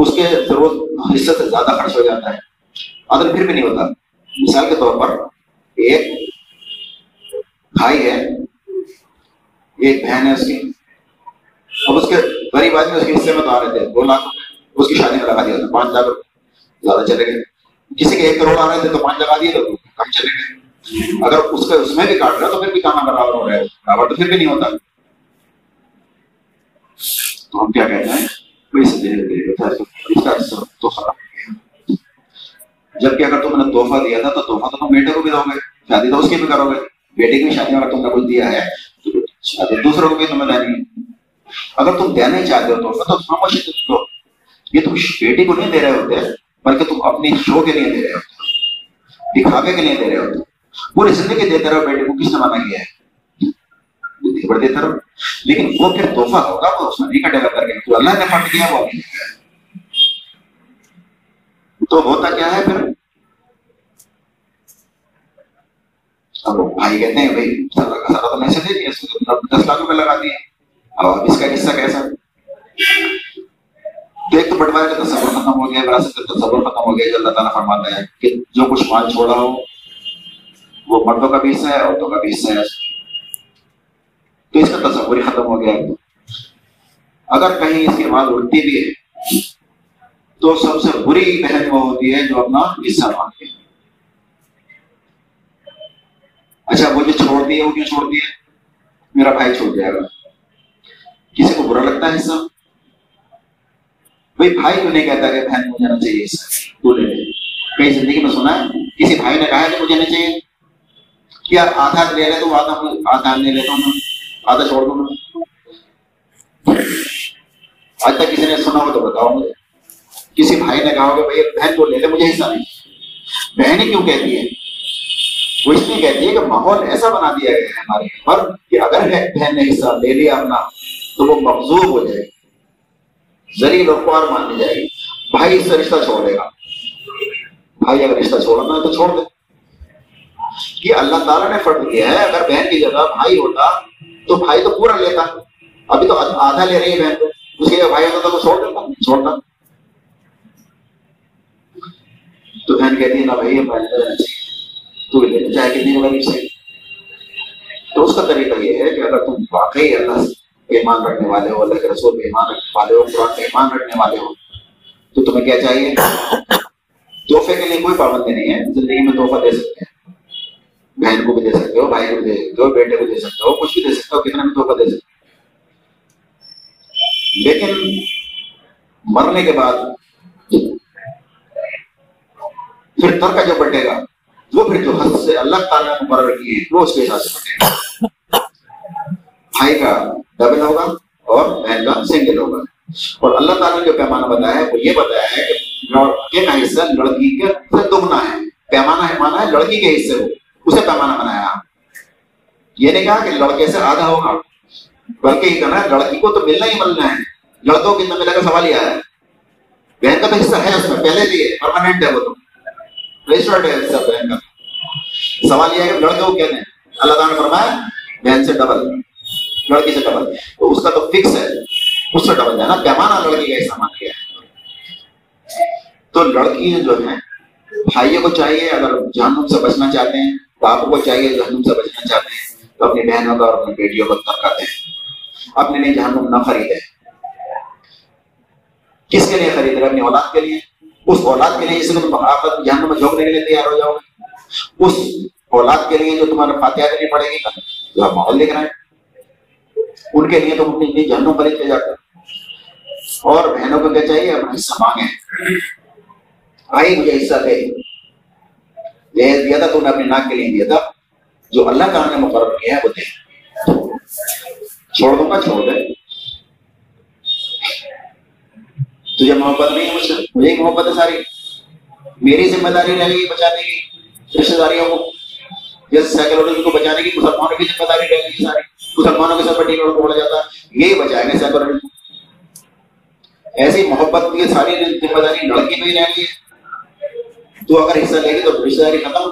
اس کے ضرورت حصے سے زیادہ خرچ ہو جاتا ہے۔ اگر پھر بھی نہیں ہوتا۔ مثال کے طور پر ایک بھائی ہے، ایک بہن ہے اس کی۔ اب اس کے غریب آدمی اس کے حصے میں تو آ رہے تھے۔ دو لاکھ اس کی شادی میں لگا دیا تھا۔ پانچ لاکھ زیادہ چلے گئے۔ کسی کے ایک کروڑ آ رہے تھے تو پانچ لگا دیے تو کم چلے گئے۔ اگر اس کے اس میں بھی کاٹ رہا تو پھر بھی کہاں برابر ہو رہا ہے برابر تو پھر بھی نہیں ہوتا۔ تو ہم کیا کہتے ہیں؟ جبکہ اگر تم نے تحفہ دیا تھا تو تحفہ تو تم بیٹے کو بھی دو گے، شادی تو اس کی بھی کرو گے۔ بیٹے کی بھی شادی اگر تم نے کچھ دیا ہے تو شادی دوسروں کو بھی تمہیں دینی ہے۔ اگر تم دینا ہی چاہتے ہو تو خاموشی دو۔ یہ تم بیٹی کو نہیں دے رہے ہوتے، بلکہ تم اپنی شو کے لیے دے رہے ہوتے، دکھاوے کے لیے دے رہے ہوتے۔ پوری زندگی دیتے رہو بیٹے کو، کس نے منع کیا ہے؟ دیتا رہو۔ لیکن وہ پھر تحفہ ہوگا، وہ اس میں نہیں کٹے گا کر کے۔ تو اللہ نے فنڈ کیا وہ تو ہوتا کیا ہے پھر اب بھائی کہتے ہیں بھائی سارا تو میں سے دے دیا دس لاکھ روپے لگا دیے اب اس کا قصہ کیسا تو ایک تو بٹوارے کا تصور ختم ہو گیا وراثت کا تصور ختم ہو گیا جو اللہ تعالیٰ فرماتا ہے کہ جو کچھ مال چھوڑا ہو وہ مردوں کا بھی حصہ ہے عورتوں کا بھی حصہ ہے تو اس کا تصور ہی ختم ہو گیا اگر کہیں اس کے بعد الٹی بھی ہے تو سب سے بری بہن وہ ہوتی ہے جو اپنا حصہ مانگتی اچھا وہ جو چھوڑ دیے وہ کیوں چھوڑ دیے میرا بھائی چھوڑ جائے گا۔ کسی کو برا لگتا ہے حصہ؟ بھائی بھائی کیوں نہیں کہتا کہ بہن مجھے آنا چاہیے حصہ؟ تو لے۔ لے کئی زندگی میں سنا ہے، کسی بھائی نے کہا کہ مجھے نہیں چاہیے۔ کیا آدھا لے لے تو آدھا آدھا لے لیتا ہوں آدھا چھوڑ دوں آج تک کسی نے سنا ہو تو بتاؤ مجھے۔ کسی بھائی نے کہا کہ بھائی بہن کو لے لے، مجھے حصہ نہیں۔ بہن کیوں کہتی ہے وہ اس لیے کہتی ہے کہ ماحول ایسا بنا دیا گیا ہے ہمارے یہاں پر کہ اگر بہن نے حصہ لے لیا اپنا، تو وہ مقصوب ہو جائے گی۔ ذریعہ لوگ مان لی جائے گی۔ بھائی اس سے رشتہ چھوڑ دے گا۔ بھائی اگر رشتہ چھوڑنا ہے تو چھوڑ دے۔ کہ اللہ تعالیٰ نے فرق کیا ہے، اگر بہن کی جگہ بھائی ہوتا تو بھائی تو پورا لیتا۔ ابھی تو آدھا لے رہی ہے بہن کو۔ اس کے بھائی ہوتا تو چھوڑ دیتا۔ چھوڑتا۔ تو بہن کہتی ہے نا بھائی بھائی تو لے چاہے کتنی غریب سے تو اس کا طریقہ یہ ہے کہ اگر تم واقعی اللہ سے ایمان رکھنے والے ہو، اللہ کے رسول پہ ایمان رکھنے والے ہو، قرآن پہ ایمان رکھنے والے ہو، تو تمہیں کیا چاہیے؟ تحفے کے لیے کوئی پابندی نہیں ہے۔ زندگی میں تحفہ دے سکتے ہیں۔ بہن کو بھی دے سکتے ہو، بھائی کو بھی دے سکتے ہو، بیٹے کو دے سکتے ہو، کچھ بھی دے سکتے ہو کتنا بھی تحفہ دے سکتے ہو۔ لیکن مرنے کے بعد پھر تر کا جو بٹے گا، وہ پھر جو حد سے اللہ تعالیٰ نے مقرر کی ہے، وہ اس کے حساب سے بٹے گا۔ بھائی کا ڈبل ہوگا اور بہن کا سنگل ہوگا۔ اور اللہ تعالیٰ نے جو پیمانہ بتایا ہے، وہ یہ بتایا ہے کہ لڑکے کا حصہ لڑکی کے سے دگنا ہے۔ پیمانہ ہے مانا ہے لڑکی کے حصے کو اسے پیمانہ بنایا۔ یہ نہیں کہا کہ لڑکے سے آدھا ہوگا۔ بلکہ یہ کہنا ہے، لڑکی کو تو ملنا ہی ملنا ہے۔ لڑکوں کی ملنے کا سوال یہ ہے۔ بہن کا تو حصہ ہے اس میں، پہلے بھی ہے پرماننٹ ہے وہ تو۔ رجسٹرڈ ہے حصہ بہن کا سوال یہ ہے کہ لڑکے کو کہتے ہیں اللہ تعالیٰ نے فرمایا بہن سے ڈبل لڑکی سے ڈبل تو اس کا تو فکس ہے اس سے ڈبل جانا پیمانہ لڑکی کا حصہ مان گیا ہے تو لڑکی جو ہے بھائیوں کو چاہیے اگر جہنم سے بچنا چاہتے ہیں باپ کو چاہیے جہنم سے بچنا چاہتے ہیں تو اپنی بہنوں کا اور اپنی بیٹیوں کو ترکا دیں اپنے لیے جہنم نہ خریدے کس کے لیے خریدے اپنی اولاد کے لیے اس اولاد کے لیے جس میں آخر جہنم میں جھونکنے کے لیے تیار ہو جاؤ گے۔ اس اولاد کے لیے جو تمہارا فاتحہ دینی پڑے گی، جو آپ ماحول دیکھ رہے ہیں، ان کے لیے تم اپنی جہنم خریدتے جاتے اور بہنوں کو کیا چاہیے؟ اپنا حصہ مانگے آئی مجھے حصہ دے۔ جہیز دیا تھا، تو نے اپنی ناک کے لیے دیا تھا۔ جو اللہ تعالیٰ نے مقرر کیا ہے، وہ دے۔ چھوڑ دوں گا، چھوڑ دے تجھے محبت نہیں مجھ سے مجھے محبت ہے ساری، میری ذمہ داری رہے گی بچانے کی رشتے داریوں کو جیسے سائیکولوجی کو بچانے کی، مسلمانوں کی ذمہ داری رہے گی ساری۔ مسلمانوں کے ساتھ پٹی روڈ بولا جاتا ہے یہی بچائیں گے سائیکولوجی ایسی محبت کی ساری ذمہ داری لڑکی میں ہی رہ گئی ہے۔ تو اگر حصہ لے گی تو رشتے داری ختم۔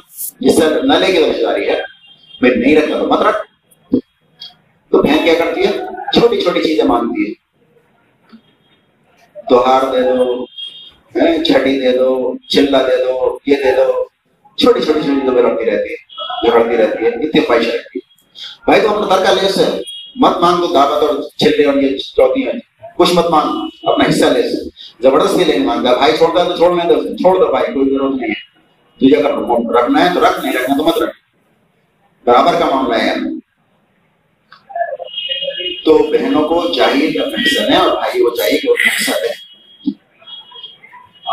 حصہ نہ لے گی تو رشتے داری ہے۔ میں نہیں رکھتا تو مت رکھ۔ تو بہن کیا کرتی ہے؟ چھوٹی چھوٹی چیزیں مانگتی ہے۔ توہار دے دو چھٹی دے دو چلا دے دو یہ دے دو چھوٹی چھوٹی چھوٹی چیزیں رکھتی رہتی ہے جھگڑتی رہتی ہے اتنی خواہش رہتی ہے بھائی تو اپنا ترکا لے سے مت مانگ دو دعوت اور چھلے اور یہ چوتی ہیں کچھ مت مانگ اپنا حصہ لے سے زبردستی نہیں مانگتا بھائی چھوڑتا ہے تو چھوڑنے دو چھوڑ دو بھائی کوئی ضرورت نہیں ہے تجھے اگر رکھنا ہے تو رکھ نہیں رکھنا تو مت رکھ برابر کا معاملہ ہے تو بہنوں کو چاہیے کہ اپنا حصہ دیں اور بھائی کو چاہیے کہ اپنا حصہ دیں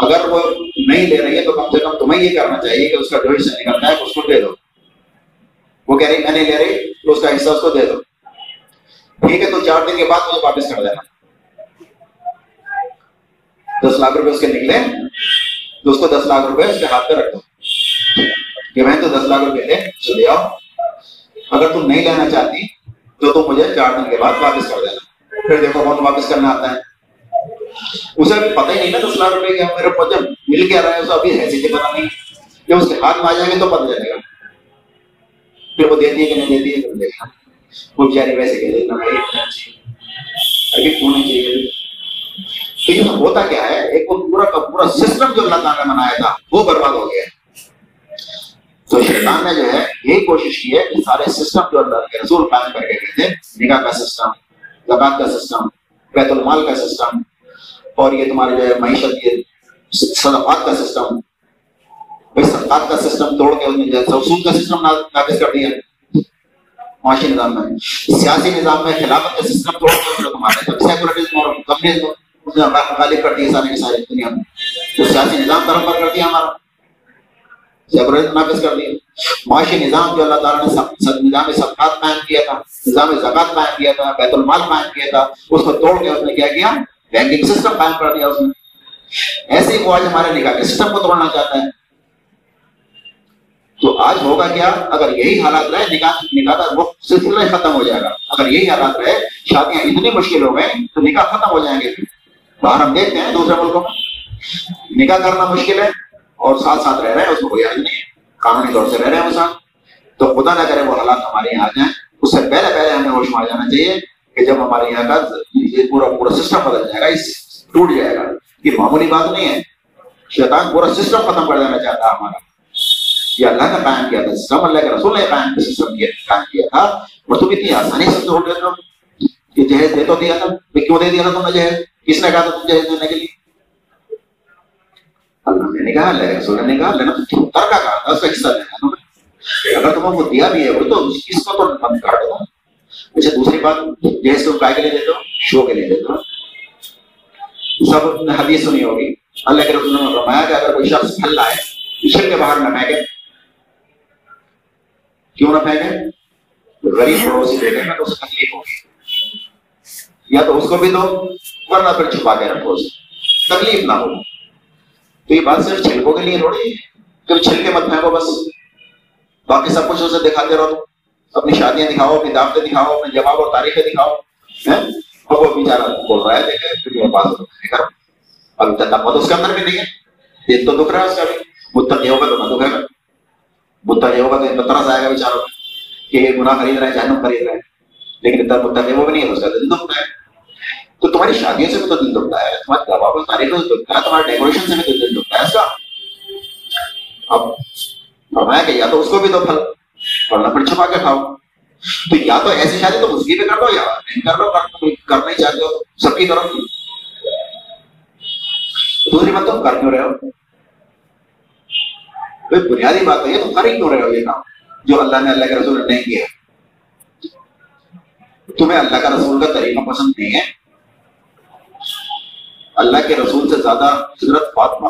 اگر وہ نہیں لے رہی ہے تو کم سے کم تمہیں یہ کرنا چاہیے کہ اس کا جو حصہ نکلتا ہے، اس کو دے دو۔ وہ کہہ رہی میں نہیں لے رہی، تو اس کا حصہ اس کو دے دو۔ ٹھیک ہے، تو چار دن کے بعد مجھے واپس کر دینا۔ دس لاکھ روپے اس کے نکلے، تو اس کو دس لاکھ روپے اس کے ہاتھ پہ رکھ دو۔ کہ میں تو دس لاکھ روپے دے چلے آؤ۔ اگر تم نہیں لینا چاہتی تو تم مجھے چار دن کے بعد واپس کر دینا۔ پھر دیکھو کون واپس کرنا آتا ہے۔ اسے پتہ ہی نہیں نا دس لاکھ روپے کا میرے پاس جب مل کے آ رہا ہے جی اسے ابھی ایسی سے پتا نہیں۔ جب اس کے ہاتھ میں آ جائیں گے تو پتہ چلے گا۔ پھر وہ دیتی ہے کہ نہیں دیتی ہے کہ دیکھا وہ بیچاری ویسے کہ دیکھنا بھائی ابھی کیوں نہیں چاہیے تو یہ ہوتا کیا ہے؟ ایک وہ پورا کا پورا سسٹم جو اللہ تعالیٰ نے بنایا تھا، وہ برباد ہو گیا۔ تو شیطان نے جو ہے، یہی کوشش کی ہے کہ سارے سسٹم جو اللہ کے رسول قائم کر کے گئے تھے نگاہ کا سسٹم زکات کا سسٹم بیت المال کا سسٹم اور یہ تمہارے جو ہے معیشت کے صدقات کا سسٹم بھائی صدقات کا سسٹم توڑ کے انہیں جو ہے کا سسٹم نافذ کر دیا معاشی نظام میں، سیاسی نظام میں خلافت کا سسٹم توڑ دو تمہارے سیکولرزم اور کمیونزم غالب کر دیا سارے کے سارے دنیا میں۔ تو سیاسی نظام طرف پر کر دیا ہمارا۔ سیکولرزم نافذ کر دیا۔ معاشی نظام جو اللہ تعالیٰ نے نظام سبقات قائم کیا تھا، نظام زکات قائم کیا تھا، بیت المال قائم کیا تھا، اس کو توڑ کے اس نے کیا کیا؟ بینکنگ سسٹم قائم کر دیا اس نے ایسے ہی وہ آج ہمارے نکاح کے سسٹم کو توڑنا چاہتا ہے تو آج ہوگا کیا اگر یہی حالات رہے نکاح نکاح کا وہ سلسلہ ختم ہو جائے گا اگر یہی حالات رہے شادیاں اتنی مشکل ہو گئے تو نکاح ختم ہو جائیں گے باہر ہم دیکھتے ہیں دوسرے ملکوں میں نکاح کرنا مشکل ہے اور ساتھ ساتھ رہ رہے ہیں اس میں کوئی حل نہیں ہے قانونی طور سے رہ رہے ہیں وہ ساتھ تو خدا نہ کرے وہ حالات ہمارے یہاں آ جائیں اس سے پہلے پہلے ہمیں ہوش میں آ جانا چاہیے کہ جب ہمارے یہاں کا یہ پورا پورا سسٹم بدل جائے گا، اس ٹوٹ جائے گا۔ یہ معمولی بات نہیں ہے۔ شیطان پورا سسٹم ختم کر دینا چاہتا ہے ہمارا۔ یہ اللہ کا قائم کیا تھا سسٹم اللہ کے رسول نے قائم سسٹم کیا قائم کیا تھا۔ اور تم اتنی آسانی سے توڑ دیتے ہو کہ جہیز دے تو دیا تھا میں کیوں دے دیا تھا تم نے جہیز؟ کس نے کہا تھا تم جہیز دینے کے لیے؟ اللہ نے کہا اللہ کے رسول نے کہا لینا تو تر کا کہا تھا، اس کا حصہ لینا تمہیں اگر تمہیں وہ دیا بھی ہے تو اس کو تو بند کر دو۔ اچھا دوسری بات جہیز تم کائے کے لیے دیتے ہو، شو کے لیے دیتے ہو۔ سب نے حدیث سنی ہوگی۔ اللہ کے رسول نے فرمایا کہ اگر کوئی شخص پھل لائے شر کے باہر نہ پھینکے۔ کیوں نہ پھینکے؟ غریب پڑوسی دے گا تو اسے تکلیف ہوگی یا تو اس کو بھی دو، ورنہ پھر چھپا کے رکھو اسے تکلیف نہ ہو۔ تو یہ بات صرف چھلکوں کے لیے تھوڑی ہے۔ کہ چھلکے مت پھینکو بس۔ باقی سب کچھ اسے دکھاتے رہو۔ اپنی شادیاں دکھاؤ، اپنی دعوتیں دکھاؤ اپنے جواب اور تاریخیں دکھاؤ اور وہ بیچارہ بول رہا ہے دیکھے پھر یہ کرو۔ ابھی تک مت اس کے اندر بھی نہیں ہے۔ دل تو دکھ رہا ہے اس کا بھی۔ متقی ہوگا تو نہ دکھے گا متقی ہوگا تو طرح آئے گا بیچاروں کہ یہ گناہ خرید رہے ہیں جہنم خرید رہے ہیں لیکن اتنا متقی وہ بھی نہیں ہے اس کا دل دکھ رہا ہے۔ تو تمہاری شادیوں سے بھی تو دل دکھتا ہے، تمہاری دوا کو تاریخ سے دکھتا ہے، تمہارے ڈیکوریشن سے بھی تو دل دکھتا ہے، اس کا۔ اب فرمایا کہ یا تو اس کو بھی دو پھل۔ ورنہ پھر چھپا کے کھاؤ۔ تو یا تو ایسی شادی تو اس کی کر دو یا نہیں کر لو کرنا ہی چاہتے ہو۔ سب کی طرف۔ دوسری بات، تم کر کیوں رہے ہو؟ بنیادی بات ہے، تم کر ہی کیوں رہے ہو یہ کام؟ جو اللہ نے اللہ کے رسول نے نہیں کیا۔ تمہیں اللہ کا رسول کا طریقہ پسند نہیں ہے۔ اللہ کے رسول سے زیادہ حضرت فاطمہ۔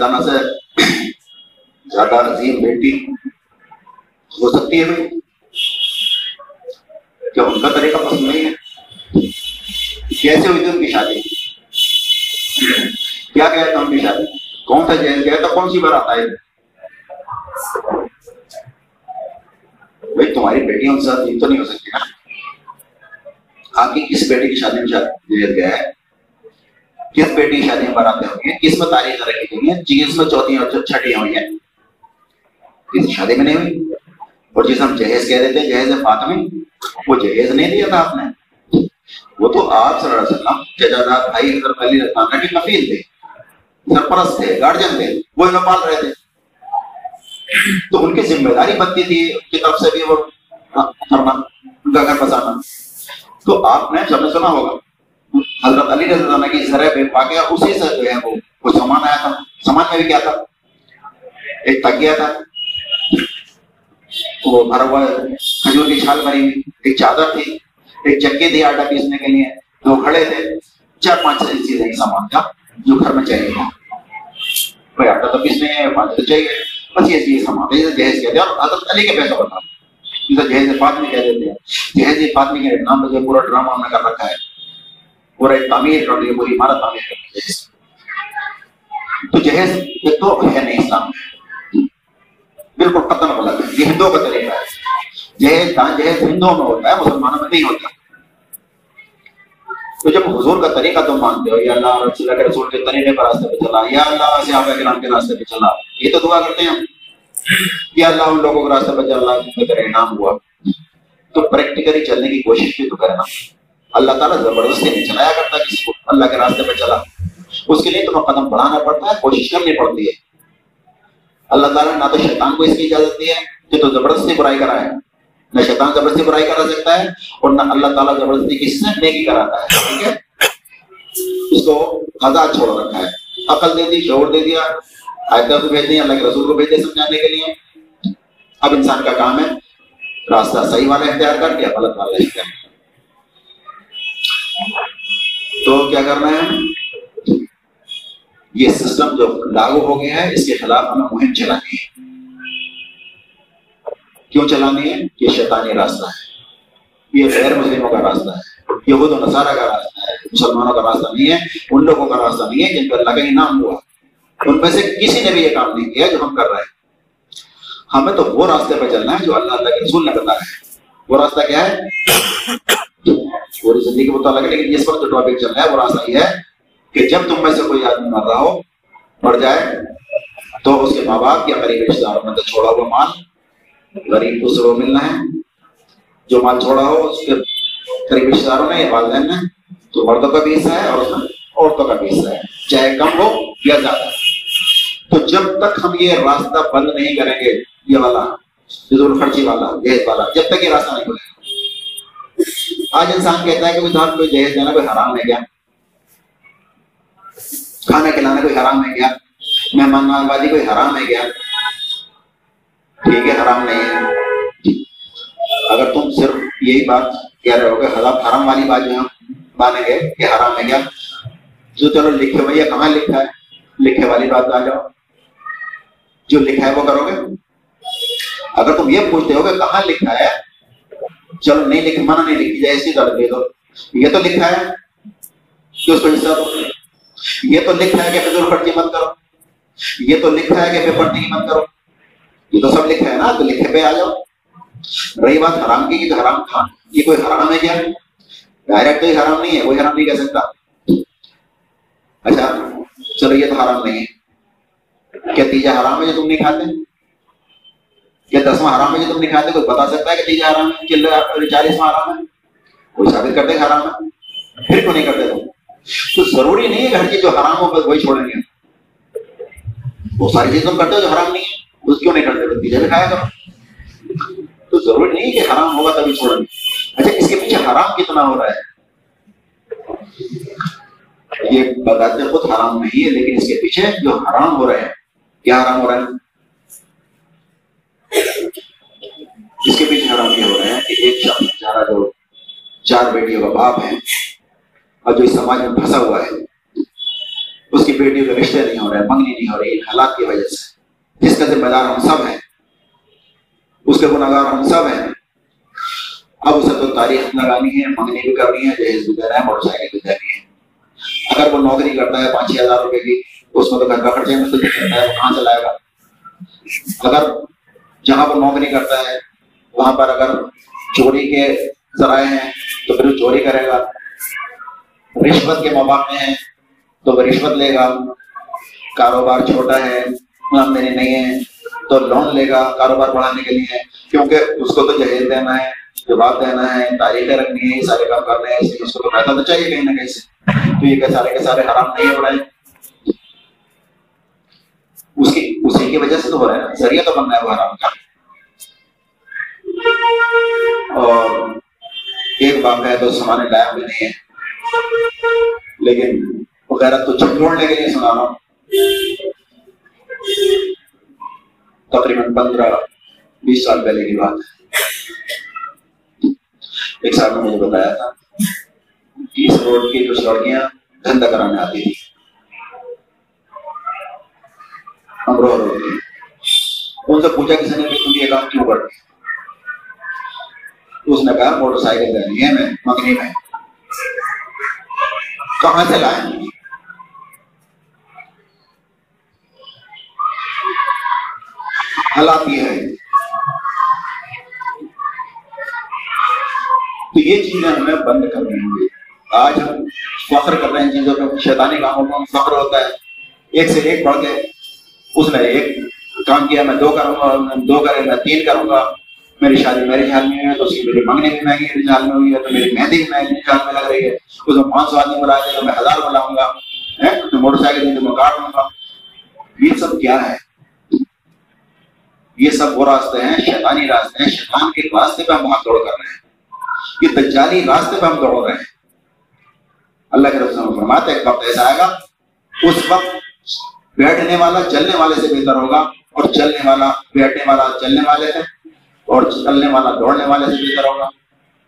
دانا سے زیادہ عظیم بیٹی ہو سکتی ہے بھائی؟ کیا ان کا طریقہ پسند نہیں ہے؟ کیسے ہوئی تھی ان کی شادی؟ کیا کہا تھا ان کی شادی؟ کون سا جیل گیا تھا؟ کون سی بار آتا ہے؟ بھائی تمہاری بیٹی ان سے تو نہیں ہو سکتی نا؟ آپ کی کس بیٹی کی شادی میں جیل گیا ہے؟ کس بیٹی شادی میں بناتے ہوں گے کس میں تاریخ رکھی ہوئی ہیں جی جس میں چوتھی اور چھٹیاں ہوئی ہیں۔ کسی شادی میں نہیں ہوئی۔ اور جس ہم جہیز کہہ دیتے جہیز فاطمی وہ جہیز نہیں دیا تھا آپ نے۔ وہ تو آپ صلی اللہ علیہ وسلم ججادات بھائی حضرت علی رضوانہ کے کفیل تھے۔ سرپرست تھے گارجن تھے، وہ انہیں پال رہے تھے۔ تو ان کی ذمہ داری بنتی تھی ان کی طرف سے بھی وہ کرنا ان کا گھر بسانا تو آپ نے سب نے سنا ہوگا حضرت علی رضی اللہ کی ذرا بے واقعہ اسی سے جو ہے وہ کچھ سامان آیا تھا۔ سامان میں بھی کیا تھا؟ ایک تکیا تھا۔ وہ بھرا ہوا کھجور کی چھال بھری ہوئی۔ ایک چادر تھی۔ ایک چکی تھی آٹا پیسنے کے لیے۔ دو کھڑے تھے۔ چار پانچ چیزیں سامان کا۔ جو گھر میں چاہیے تھا۔ بھائی آٹا تو پیسنے ہیں پانچ تو چاہیے بس یہ چیز سامان۔ جہیز کہتے ہیں۔ اور حضرت علی کے پیسہ بتا جہیز فاطمی کہہ دیتے ہیں۔ جہیز فاطمی کے نام پہ پورا ڈرامہ ہم نے کر رکھا ہے۔ پورا ایک تعمیر کر دی پوری عمارت تعمیر کر دی تو جہیز یہ تو ہے نہیں اسلام بالکل قتل غلط ہے۔ یہ ہندوؤں کا طریقہ ہے۔ جہیز جہیز ہندوؤں میں ہوتا ہے، مسلمانوں میں نہیں ہوتا۔ تو جب حضور کا طریقہ تم مانتے ہو، یا اللہ رسول اللہ کے رسول کے طریقے پر راستے پہ چلا، یا اللہ صحابہ کے نام کے راستے پہ چلا، یہ تو دعا کرتے ہیں یا اللہ ان لوگوں کے راستے پہ چلا جن کا انعام ہوا۔ تو پریکٹیکلی چلنے کی کوشش بھی تو کرنا۔ اللہ تعالیٰ زبردستی نہیں چلایا کرتا کسی کو، اللہ کے راستے پہ چلا۔ اس کے لیے تمہیں قدم بڑھانا پڑتا ہے، کوشش کرنی پڑتی ہے۔ اللہ تعالیٰ نے نہ تو شیطان کو اس کی اجازت دی ہے کہ تو زبردستی برائی کرائے۔ نہ شیطان زبردستی برائی کرا سکتا ہے اور نہ اللہ تعالیٰ زبردستی کسی سے نیکی کراتا ہے، ٹھیک ہے؟ اس کو آزاد چھوڑ رکھا ہے۔ عقل دے دی، شعور دے دیا آیتہ کو بھیج دیا اللہ کے رسول کو بھیج دیا سمجھانے کے لیے۔ اب انسان کا کام ہے، راستہ صحیح والا اختیار کر کے غلط والا اختیار تو کیا کرنا ہے یہ سسٹم جو لاگو ہو گیا ہے اس کے خلاف ہمیں مہم چلانی ہے۔ کیوں چلانی ہے؟ یہ شیطانی راستہ ہے۔ یہ غیر مسلموں کا راستہ ہے۔ یہ و نصارہ کا راستہ ہے۔ مسلمانوں کا راستہ نہیں ہے۔ ان لوگوں کا راستہ نہیں ہے جن کو اللہ کا انعام ہوا۔ ان میں سے کسی نے بھی یہ کام نہیں کیا جو ہم کر رہے ہیں۔ ہمیں تو وہ راستے پہ چلنا ہے جو اللہ اللہ کے رسول نے بتایا ہے۔ وہ راستہ کیا ہے؟ پوری زندگی کے متعلق ہے لیکن اس پر جو ٹاپک چل رہا ہے وہ راستہ یہ ہے کہ جب تم میں سے کوئی آدمی مر رہا ہو، مر جائے، تو اس کے ماں باپ یا قریب رشتے داروں میں تو چھوڑا ہوا مال، غریب کو سرو ملنا ہے۔ جو مال چھوڑا ہو، اس کے قریب رشتے داروں میں یا والدین میں، تو مردوں کا بھی حصہ ہے اور اس میں عورتوں کا بھی حصہ ہے، چاہے کم ہو یا زیادہ۔ تو جب تک ہم یہ راستہ بند نہیں کریں گے، یہ والا خرچی والا جہیز والا، جب تک یہ راستہ نہیں کھلے گا۔ آج انسان کہتا ہے کہ کوئی کوئی جہیز دینا کوئی حرام ہے کیا؟ کھانا کھلانا کوئی حرام ہے کیا؟ مہمان نوازی کوئی حرام ہے کیا؟ ٹھیک ہے، حرام نہیں ہے۔ جی۔ اگر تم صرف یہی بات کہہ رہے ہو کہ حرام والی بات جو مانیں گے کہ حرام ہے کیا؟ جو چلو لکھے بھیا کہاں لکھا ہے؟ لکھے والی بات آ جاؤ۔ جو لکھا ہے وہ کرو گے۔ اگر تم یہ پوچھتے ہو کہ کہاں لکھا ہے چلو نہیں لکھ، منع نہیں لکھی جائے، اسی طرح دے دو۔ یہ تو لکھا ہے کہ اس کو حصہ دو یہ تو لکھا ہے کہ فضول خرچی مت کرو۔ یہ تو لکھا ہے کہ بے پڑھنے کی مت کرو۔ یہ تو سب لکھا ہے نا، تو لکھے پہ آ جاؤ۔ رہی بات حرام کی تو حرام کھا یہ کوئی حرام ہے کیا؟ ڈائریکٹ تو حرام نہیں ہے، کوئی حرام نہیں کہہ سکتا۔ اچھا چلو یہ تو حرام نہیں ہے۔ کیا تیجا حرام ہے جو تم نہیں کھاتے؟ کیا دسواں حرام ہے جو تم نہیں کھاتے کوئی بتا سکتا ہے کہ تیجا حرام ہے چالیسواں حرام ہے کوئی ثابت کرتے حرام ہے؟ پھر کیوں نہیں کرتے تم تو ضروری نہیں ہے کہ ہر چیز جو حرام ہو، بس وہی چھوڑیں گے۔ وہ ساری چیز تم کرتے ہو جو حرام نہیں ہے اس کیوں نہیں کرتے؟ پیزا بھی کھایا کرو۔ تو ضروری نہیں کہ حرام ہوگا تبھی چھوڑیں۔ گے اچھا اس کے پیچھے حرام کتنا ہو رہا ہے؟ یہ بتاتے خود حرام نہیں ہے، لیکن اس کے پیچھے جو حرام ہو رہے ہیں، کیا حرام ہو رہا ہے؟ اس کے پیچھے حرام یہ ہو رہے ہیں کہ ایک شخص بیچارہ جو چار بیٹیوں کا باپ ہے اور جو اس سماج میں پھنسا ہوا ہے، اس کی بیٹیوں کے رشتے نہیں ہو رہے، منگنی نہیں ہو رہی ان حالات کی وجہ سے۔ جس کا ذمہ دار ہم سب ہیں، اس کے گناگار ہم سب ہیں۔ اب اسے تو تاریخ لگانی ہے، منگنی بھی کرنی ہے، جہیز بھی دینا ہے، موٹر سائیکل بھی دینی ہے۔ اگر وہ نوکری کرتا ہے پانچ چھ ہزار روپے کی اس میں تو گھر کا خرچے میں کرتا ہے؟ وہ کہاں چلائے گا؟ اگر جہاں پر نوکری کرتا ہے، وہاں پر اگر چوری کے ذرائع ہیں تو پھر وہ چوری کرے گا۔ رشوت کے مواقع ہیں تو وہ رشوت لے گا۔ کاروبار چھوٹا ہے آمدنی نہیں ہے، تو لون لے گا کاروبار بڑھانے کے لیے۔ کیونکہ اس کو تو جہیز دینا ہے، جواب دینا ہے، تاریخیں رکھنی ہے یہ سارے کام کرنے ہیں، اس کو تو پیسہ تو چاہیے کہیں نہ کہیں سے۔ تو یہ کہ سارے کے سارے حرام نہیں ہو رہے۔ ہیں اس کی اسی کی وجہ سے تو ہو رہا ہے نا۔ ذریعہ تو بننا ہے وہ حرام کا۔ اور ایک واقعہ ہے تو سمانے لایا بھی نہیں ہے۔ لیکن وغیرہ تو چھوڑنے کے لیے سنا رہا ہوں۔ تقریباً پندرہ، بیس سال پہلے کی بات ہے۔ ایک صاحب نے مجھے بتایا تھا کہ اس روڈ کی کچھ لڑکیاں دھندا کرانے آتی تھی امروہ روڈ کی ان سے پوچھا کسی نے کہ تم یہ کام کیوں کرتے اس نے کہا، موٹر سائیکل لینی ہے میں منگنی میں۔ کہاں سے لائیں حالات یہ ہے تو یہ چیزیں ہمیں بند کرنی ہوں گی آج ہم فخر کر رہے ہیں چیزوں پہ، شیطانی کاموں میں فخر ہوتا ہے ایک سے ایک بڑھ کے اس نے ایک کام کیا، میں دو کروں گا، دو کرے میں تین کروں گا۔ میری شادی میری جھال میں ہوئی ہے، تو اس کی میری منگنی بھی مہنگی میری جھال میں ہوئی ہے، تو میری مہندی بھی مہنگی جھال میں لگ رہی ہے۔ اس میں پانچ سو آدمی بلا دے تو میں ہزار بلاؤں گا۔ تو موٹر سائیکل دیں تو میں کاٹ لوں گا۔ یہ سب کیا ہے؟ یہ سب وہ راستے ہیں، شیطانی راستے ہیں۔ شیطان کے راستے پہ ہم بھاگ دوڑ کر رہے ہیں۔ یہ دجالی راستے پہ ہم دوڑ رہے ہیں۔ اللہ کے رسول فرماتے ہیں، ایک وقت ایسا آئے گا، اس وقت بیٹھنے والا چلنے والے سے بہتر ہوگا اور چلنے والا بیٹھنے والا چلنے والے سے اور چلنے والا دوڑنے والے سے بہتر ہوگا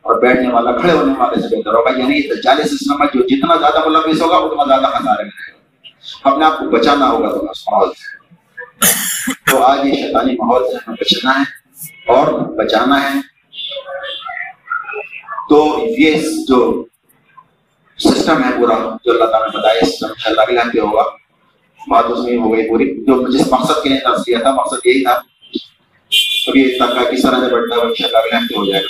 اور بیٹھنے والا کھڑے ہونے والے سے بہتر ہوگا۔ یعنی دجالی سسٹم ہے جو جتنا زیادہ ملوث ہوگا، اتنا زیادہ خسارے میں رہے گا۔ اپنے آپ کو بچانا ہوگا تو اس ماحول سے۔ تو آج یہ شیطانی ماحول سے ہمیں بچنا ہے اور بچانا ہے۔ تو یہ جو سسٹم ہے پورا، جو اللہ تعالیٰ نے بتایا سسٹم ان اللہ بھی ہوگا۔ بات اس میں ہو گئی پوری جو جس مقصد کے لیے درس کیا تھا مقصد یہی تھا ابھی اس طرح کا کس طرح سے بڑھتا ہے ان شاء اللہ ہو جائے گا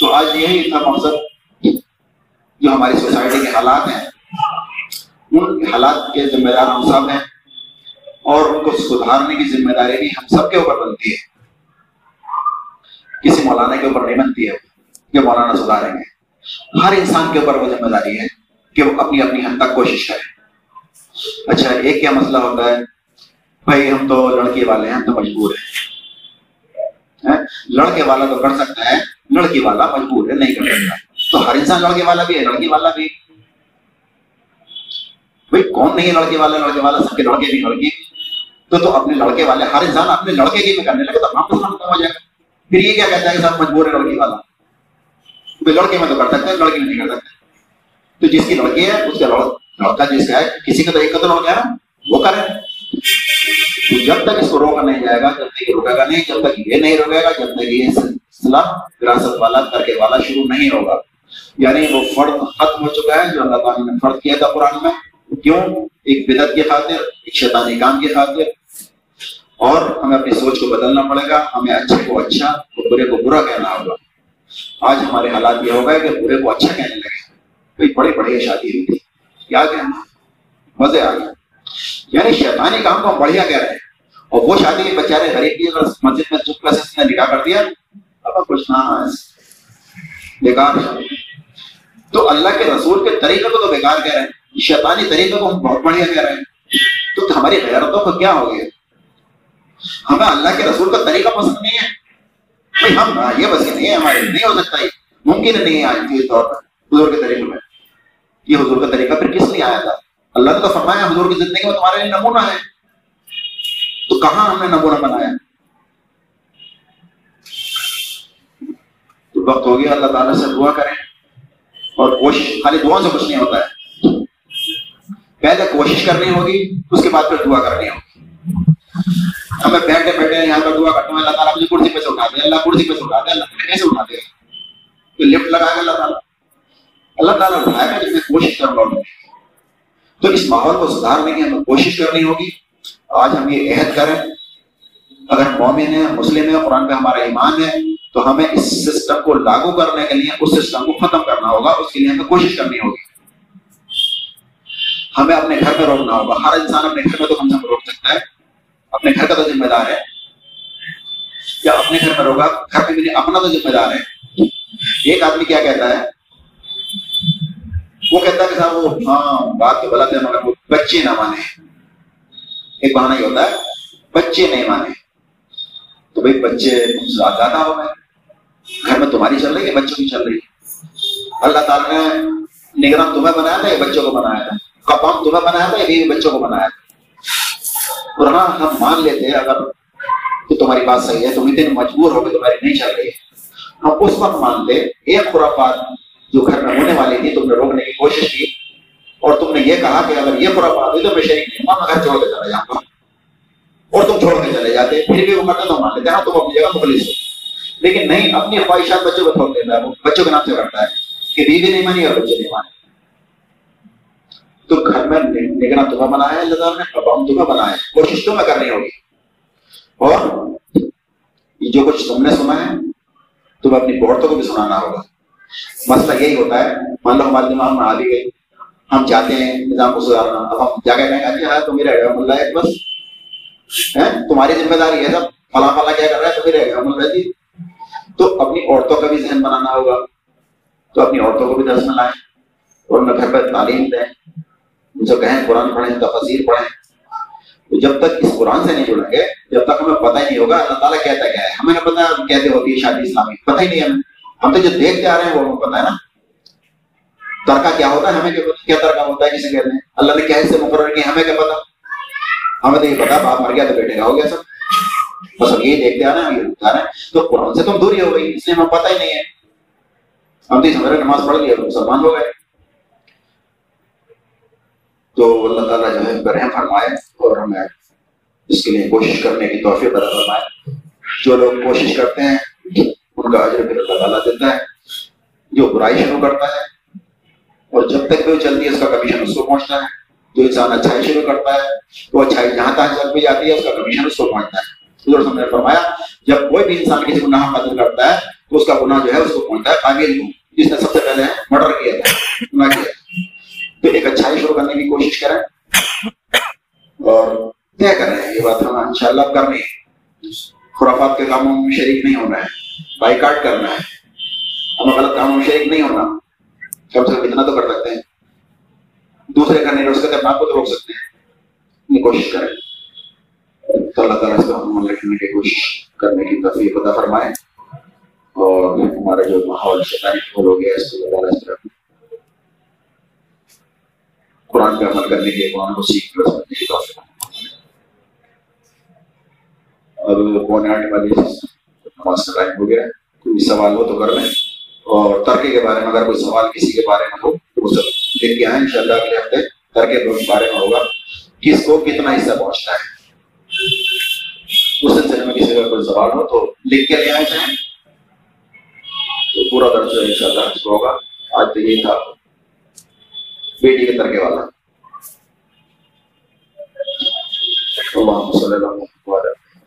تو آج یہی تھا مقصد جو ہماری سوسائٹی کے حالات ہیں ان حالات کے ذمہ دار ہم سب ہیں اور ان کو سدھارنے کی ذمہ داری بھی ہم سب کے اوپر بنتی ہے کسی مولانا کے اوپر نہیں بنتی ہے کہ مولانا سدھاریں گے ہر انسان کے اوپر وہ ذمہ داری ہے کہ وہ اپنی اپنی حد تک کوشش کرے اچھا ایک کیا مسئلہ ہوتا ہے؟ بھائی، ہم تو لڑکی والے ہیں، ہم تو مجبور ہیں۔ لڑکے والا تو کر سکتا ہے، لڑکی والا مجبور ہے، نہیں کر سکتا۔ تو ہر انسان لڑکے والا بھی ہے، لڑکی والا بھی۔ بھائی، کون نہیں لڑکے والا؟ لڑکے والا سب کے لڑکے بھی لڑکی تو تو اپنے لڑکے والے، ہر انسان اپنے لڑکے کی بھی کرنے لگے، تو ہم تو ہو جائے گا پھر یہ کیا کہتا ہے کہ سب مجبور ہے لڑکی والا؟ لڑکے میں تو کر سکتے ہیں، لڑکی میں نہیں کر سکتے۔ تو جس کی لڑکی ہے، اس کا لڑکا جس کا ہے کسی کا تو ایک کا تو لڑکا وہ کرے جب تک اس کو روکا نہیں جائے گا جب تک یہ روکے گا نہیں جب تک یہ نہیں روکے گا جب تک یہ سلسلہ وراثت والا کر والا شروع نہیں ہوگا یعنی وہ فرد ختم ہو چکا ہے جو اللہ تعالیٰ نے فرد کیا تھا قرآن میں کیوں ایک بدت کی خاطر ایک شیطانی کام کی خاطر اور ہمیں اپنی سوچ کو بدلنا پڑے گا ہمیں اچھے کو اچھا اور برے کو برا کہنا ہوگا آج ہمارے حالات یہ ہو گئے کہ برے کو اچھا کہنے لگے کوئی بڑی بڑی شادی ہوئی تھی کیا کہنا مزے آ گئے۔ یعنی شیطانی کام کو ہم بڑھیا کہہ رہے ہیں۔ اور وہ شادی بےچارے غریب کی اگر مسجد میں چپ سے نکاح کر دیا اب کچھ نہ بیکار تو اللہ کے رسول کے طریقے کو تو بیکار کہہ رہے ہیں۔ شیطانی طریقے کو ہم بہت بڑھیا کہہ رہے ہیں۔ تو ہماری غیرتوں کو کیا ہو گیا؟ ہمیں اللہ کے رسول کا طریقہ پسند نہیں ہے۔ ہم یہ بس نہیں ہے ہمارے نہیں ہو سکتا ممکن نہیں ہے آج کے طور پر حضور کے طریقے میں۔ یہ حضور کا طریقہ پھر کس لیے آیا تھا؟ اللہ نے تو فرمایا، حضور کی زندگی میں تمہارے لیے نمونہ ہے۔ تو کہاں ہم نے نمونہ بنایا؟ تو وقت ہو گیا، اللہ تعالیٰ سے دعا کریں۔ اور کوشش، خالی دعا سے کچھ نہیں ہوتا ہے۔ پہلے کوشش کرنی ہوگی، اس کے بعد پھر دعا کرنی ہوگی۔ ہمیں بیٹھے بیٹھے یہاں پر دعا کرتے ہیں، اللہ تعالیٰ مجھے کرسی پہ سے اٹھا دے، اللہ کرسی پہ سے اٹھا دے، اللہ کیسے اٹھا دے۔ لفٹ لگا کے اللہ تعالیٰ۔ اللہ تعالیٰ اٹھائے گا جس میں کوشش کر رہا تو اس ماحول کو سدھارنے کی ہمیں کوشش کرنی ہوگی۔ آج ہم یہ عہد کریں۔ اگر مومن ہے مسلم ہے قرآن پہ ہمارا ایمان ہے، تو ہمیں اس سسٹم کو لاگو کرنے کے لیے، اس سسٹم کو ختم کرنا ہوگا، اس کے لیے ہمیں کوشش کرنی ہوگی۔ ہمیں اپنے گھر میں روکنا ہوگا۔ ہر انسان اپنے گھر میں تو ہم سے روک سکتا ہے۔ اپنے گھر کا تو ذمہ دار ہے۔ یا اپنے گھر میں روکا، گھر میں اپنا تو ذمہ دار ہے۔ ایک آدمی کیا کہتا ہے؟ وہ کہتا ہے کہ صاحب وہ ہاں بات تو غلط ہے، مگر وہ بچے نہ مانے۔ ایک بہانا ہی ہوتا ہے، بچے نہیں مانے۔ تو بھائی بچے زیادہ ہو گئے۔ گھر میں تمہاری چل رہی ہے، بچوں کی چل رہی ہے۔ اللہ تعالیٰ نے نگران تمہیں بنایا تھا، یہ بچوں کو بنایا تھا۔ کپام تمہیں بنایا تھا، یہ بھی بچوں کو بنایا تھا۔ اور ہاں ہم مان لیتے اگر تو تمہاری بات صحیح ہے، تم اتنے مجبور ہو کے تمہاری نہیں چل رہی۔ ہے ہم اس وقت مانتے ایک خرافات جو گھر میں ہونے والی تھی تم نے روکنے کی کوشش کی اور تم نے یہ کہا کہ اگر یہ خرافات ہوئی تو میں شریک نہیں میں گھر چھوڑ کے چلا جاؤں گا اور تم چھوڑ کے چلے جاتے، پھر بھی وہ کرتے تو مان لیتے ہاں تم اپنی جگہ مخلص ہو۔ لیکن نہیں، اپنی خواہشات بچوں کو چھوڑ دیتا ہے وہ بچوں کے نام سے کرتا ہے کہ بیوی نہیں مانی اور بچے نہیں مانے۔ تو گھر میں نگران تمہیں بنایا ہے، اللہ تعالیٰ نے؟ ابام تمہیں بنایا ہے۔ کوشش تمہیں کرنی ہوگی۔ اور یہ جو کچھ تم نے سنا ہے، تمہیں اپنی عورتوں کو بھی سنانا ہوگا۔ مسئلہ یہی ہوتا ہے، مان لو ہمارے دماغ میں آ بھی گئی، ہم چاہتے ہیں نظام کو سدھارنا، اب ہم جا کے کہیں گے اچھا تو میرا رحم اللہ ہے، بس۔ تمہاری ذمہ داری ہے سب۔ فلاں فلاں کیا کر رہا ہے، تو میرے رحم اللہ جی تو اپنی عورتوں کا بھی ذہن بنانا ہوگا۔ تو اپنی عورتوں کو بھی درس میں لائیں۔ اور انہیں گھر پہ تعلیم دیں۔ جو کہیں قرآن پڑھیں تفصیل پڑھیں۔ تو جب تک اس قرآن سے نہیں جڑیں گے، جب تک ہمیں پتہ ہی نہیں ہوگا، اللہ تعالیٰ کہتا کیا ہے۔ ہمیں نہ پتا کہتے ہوتی ہے شادی اسلامی، پتہ ہی نہیں ہمیں۔ ہم تو جو دیکھتے آ رہے ہیں وہ ہمیں پتا ہے نا۔ ترکا کیا ہوتا ہے؟ ہمیں کیا پتا؟ کیا ترکا ہوتا ہے؟ کسے کہتے ہیں۔ اللہ نے کیا حصے مقرر کیا؟ ہمیں کیا پتا؟ ہمیں تو یہ پتا، باپ مر گیا تو بیٹے کا ہو گیا سب۔ بس ہم یہ دیکھتے آ رہے ہیں یہ آ رہے ہیں۔ تو قرآن سے تم دوری ہو گئی اس لیے ہمیں پتہ ہی نہیں ہے۔ ہم تو سمجھ رہے نماز پڑھ لیا مسلمان ہو گئے۔ تو اللہ تعالیٰ جو ہے، برہم فرمائے اور ہمیں اس کے لیے کوشش کرنے کی توفیق ادا فرمائے۔ جو لوگ کوشش کرتے ہیں ان کا اجر پھر اللہ تعالیٰ دیتا ہے۔ جو برائی شروع کرتا ہے۔ اور جب تک بھی وہ چلتی ہے، اس کا کمیشن اس کو پہنچتا ہے۔ جو انسان اچھائی شروع کرتا ہے، وہ اچھائی جہاں تک چل پہ جاتی ہے، اس کا کمیشن اس کو پہنچتا ہے۔ حضور نے فرمایا، جب کوئی بھی انسان کسی گناہ قتل کرتا ہے، تو اس کا گناہ جو ہے، اس کو پہنچتا ہے۔ قابل جس نے سب سے پہلے مرڈر کیا تھا گناہ کیا تو ایک اچھائی شروع کرنے کی کوشش کریں۔ اور طے کریں، یہ بات ہمیں ان شاء اللہ کرنی ہے خرافات کے کاموں میں شریک نہیں ہونا ہے۔ بائی کاٹ کرنا ہے۔ ہمیں غلط کاموں میں شریک نہیں ہونا۔ کم سے کم اتنا تو کر سکتے ہیں۔ دوسرے کرنے روک سکتے ہیں آپ کو تو روک سکتے ہیں۔ یہ کوشش کریں۔ تو اللہ تعالیٰ سے ہم رکھنے کی کوشش کرنے کی تفریح پتہ فرمائے۔ اور ہمارا جو ماحول شیطانی ہو گیا اس کو اللہ تعالیٰ قرآن پہ عمل کرنے کے قرآن کو سیکھ کر سکنے کی توفیق اب پونے آٹھ والے نماز کا ٹائم ہو گیا کوئی سوال ہو تو کر لیں۔ اور ترکے کے بارے میں اگر کوئی سوال کسی کے بارے میں ہو وہ سب لکھ کے آئیں۔ ان شاء اللہ اگلے ہفتے ترکے کے بارے میں ہوگا۔ کس کو کتنا حصہ پہنچتا ہے۔ اس سلسلے میں کسی کا کوئی سوال ہو تو لکھ کے لے آئے جائیں۔ تو پورا درج ان شاء اللہ ہوگا۔ آج تو یہی تھا۔ بیٹی کے ترکے والا۔ اللهم صل على محمد وعلى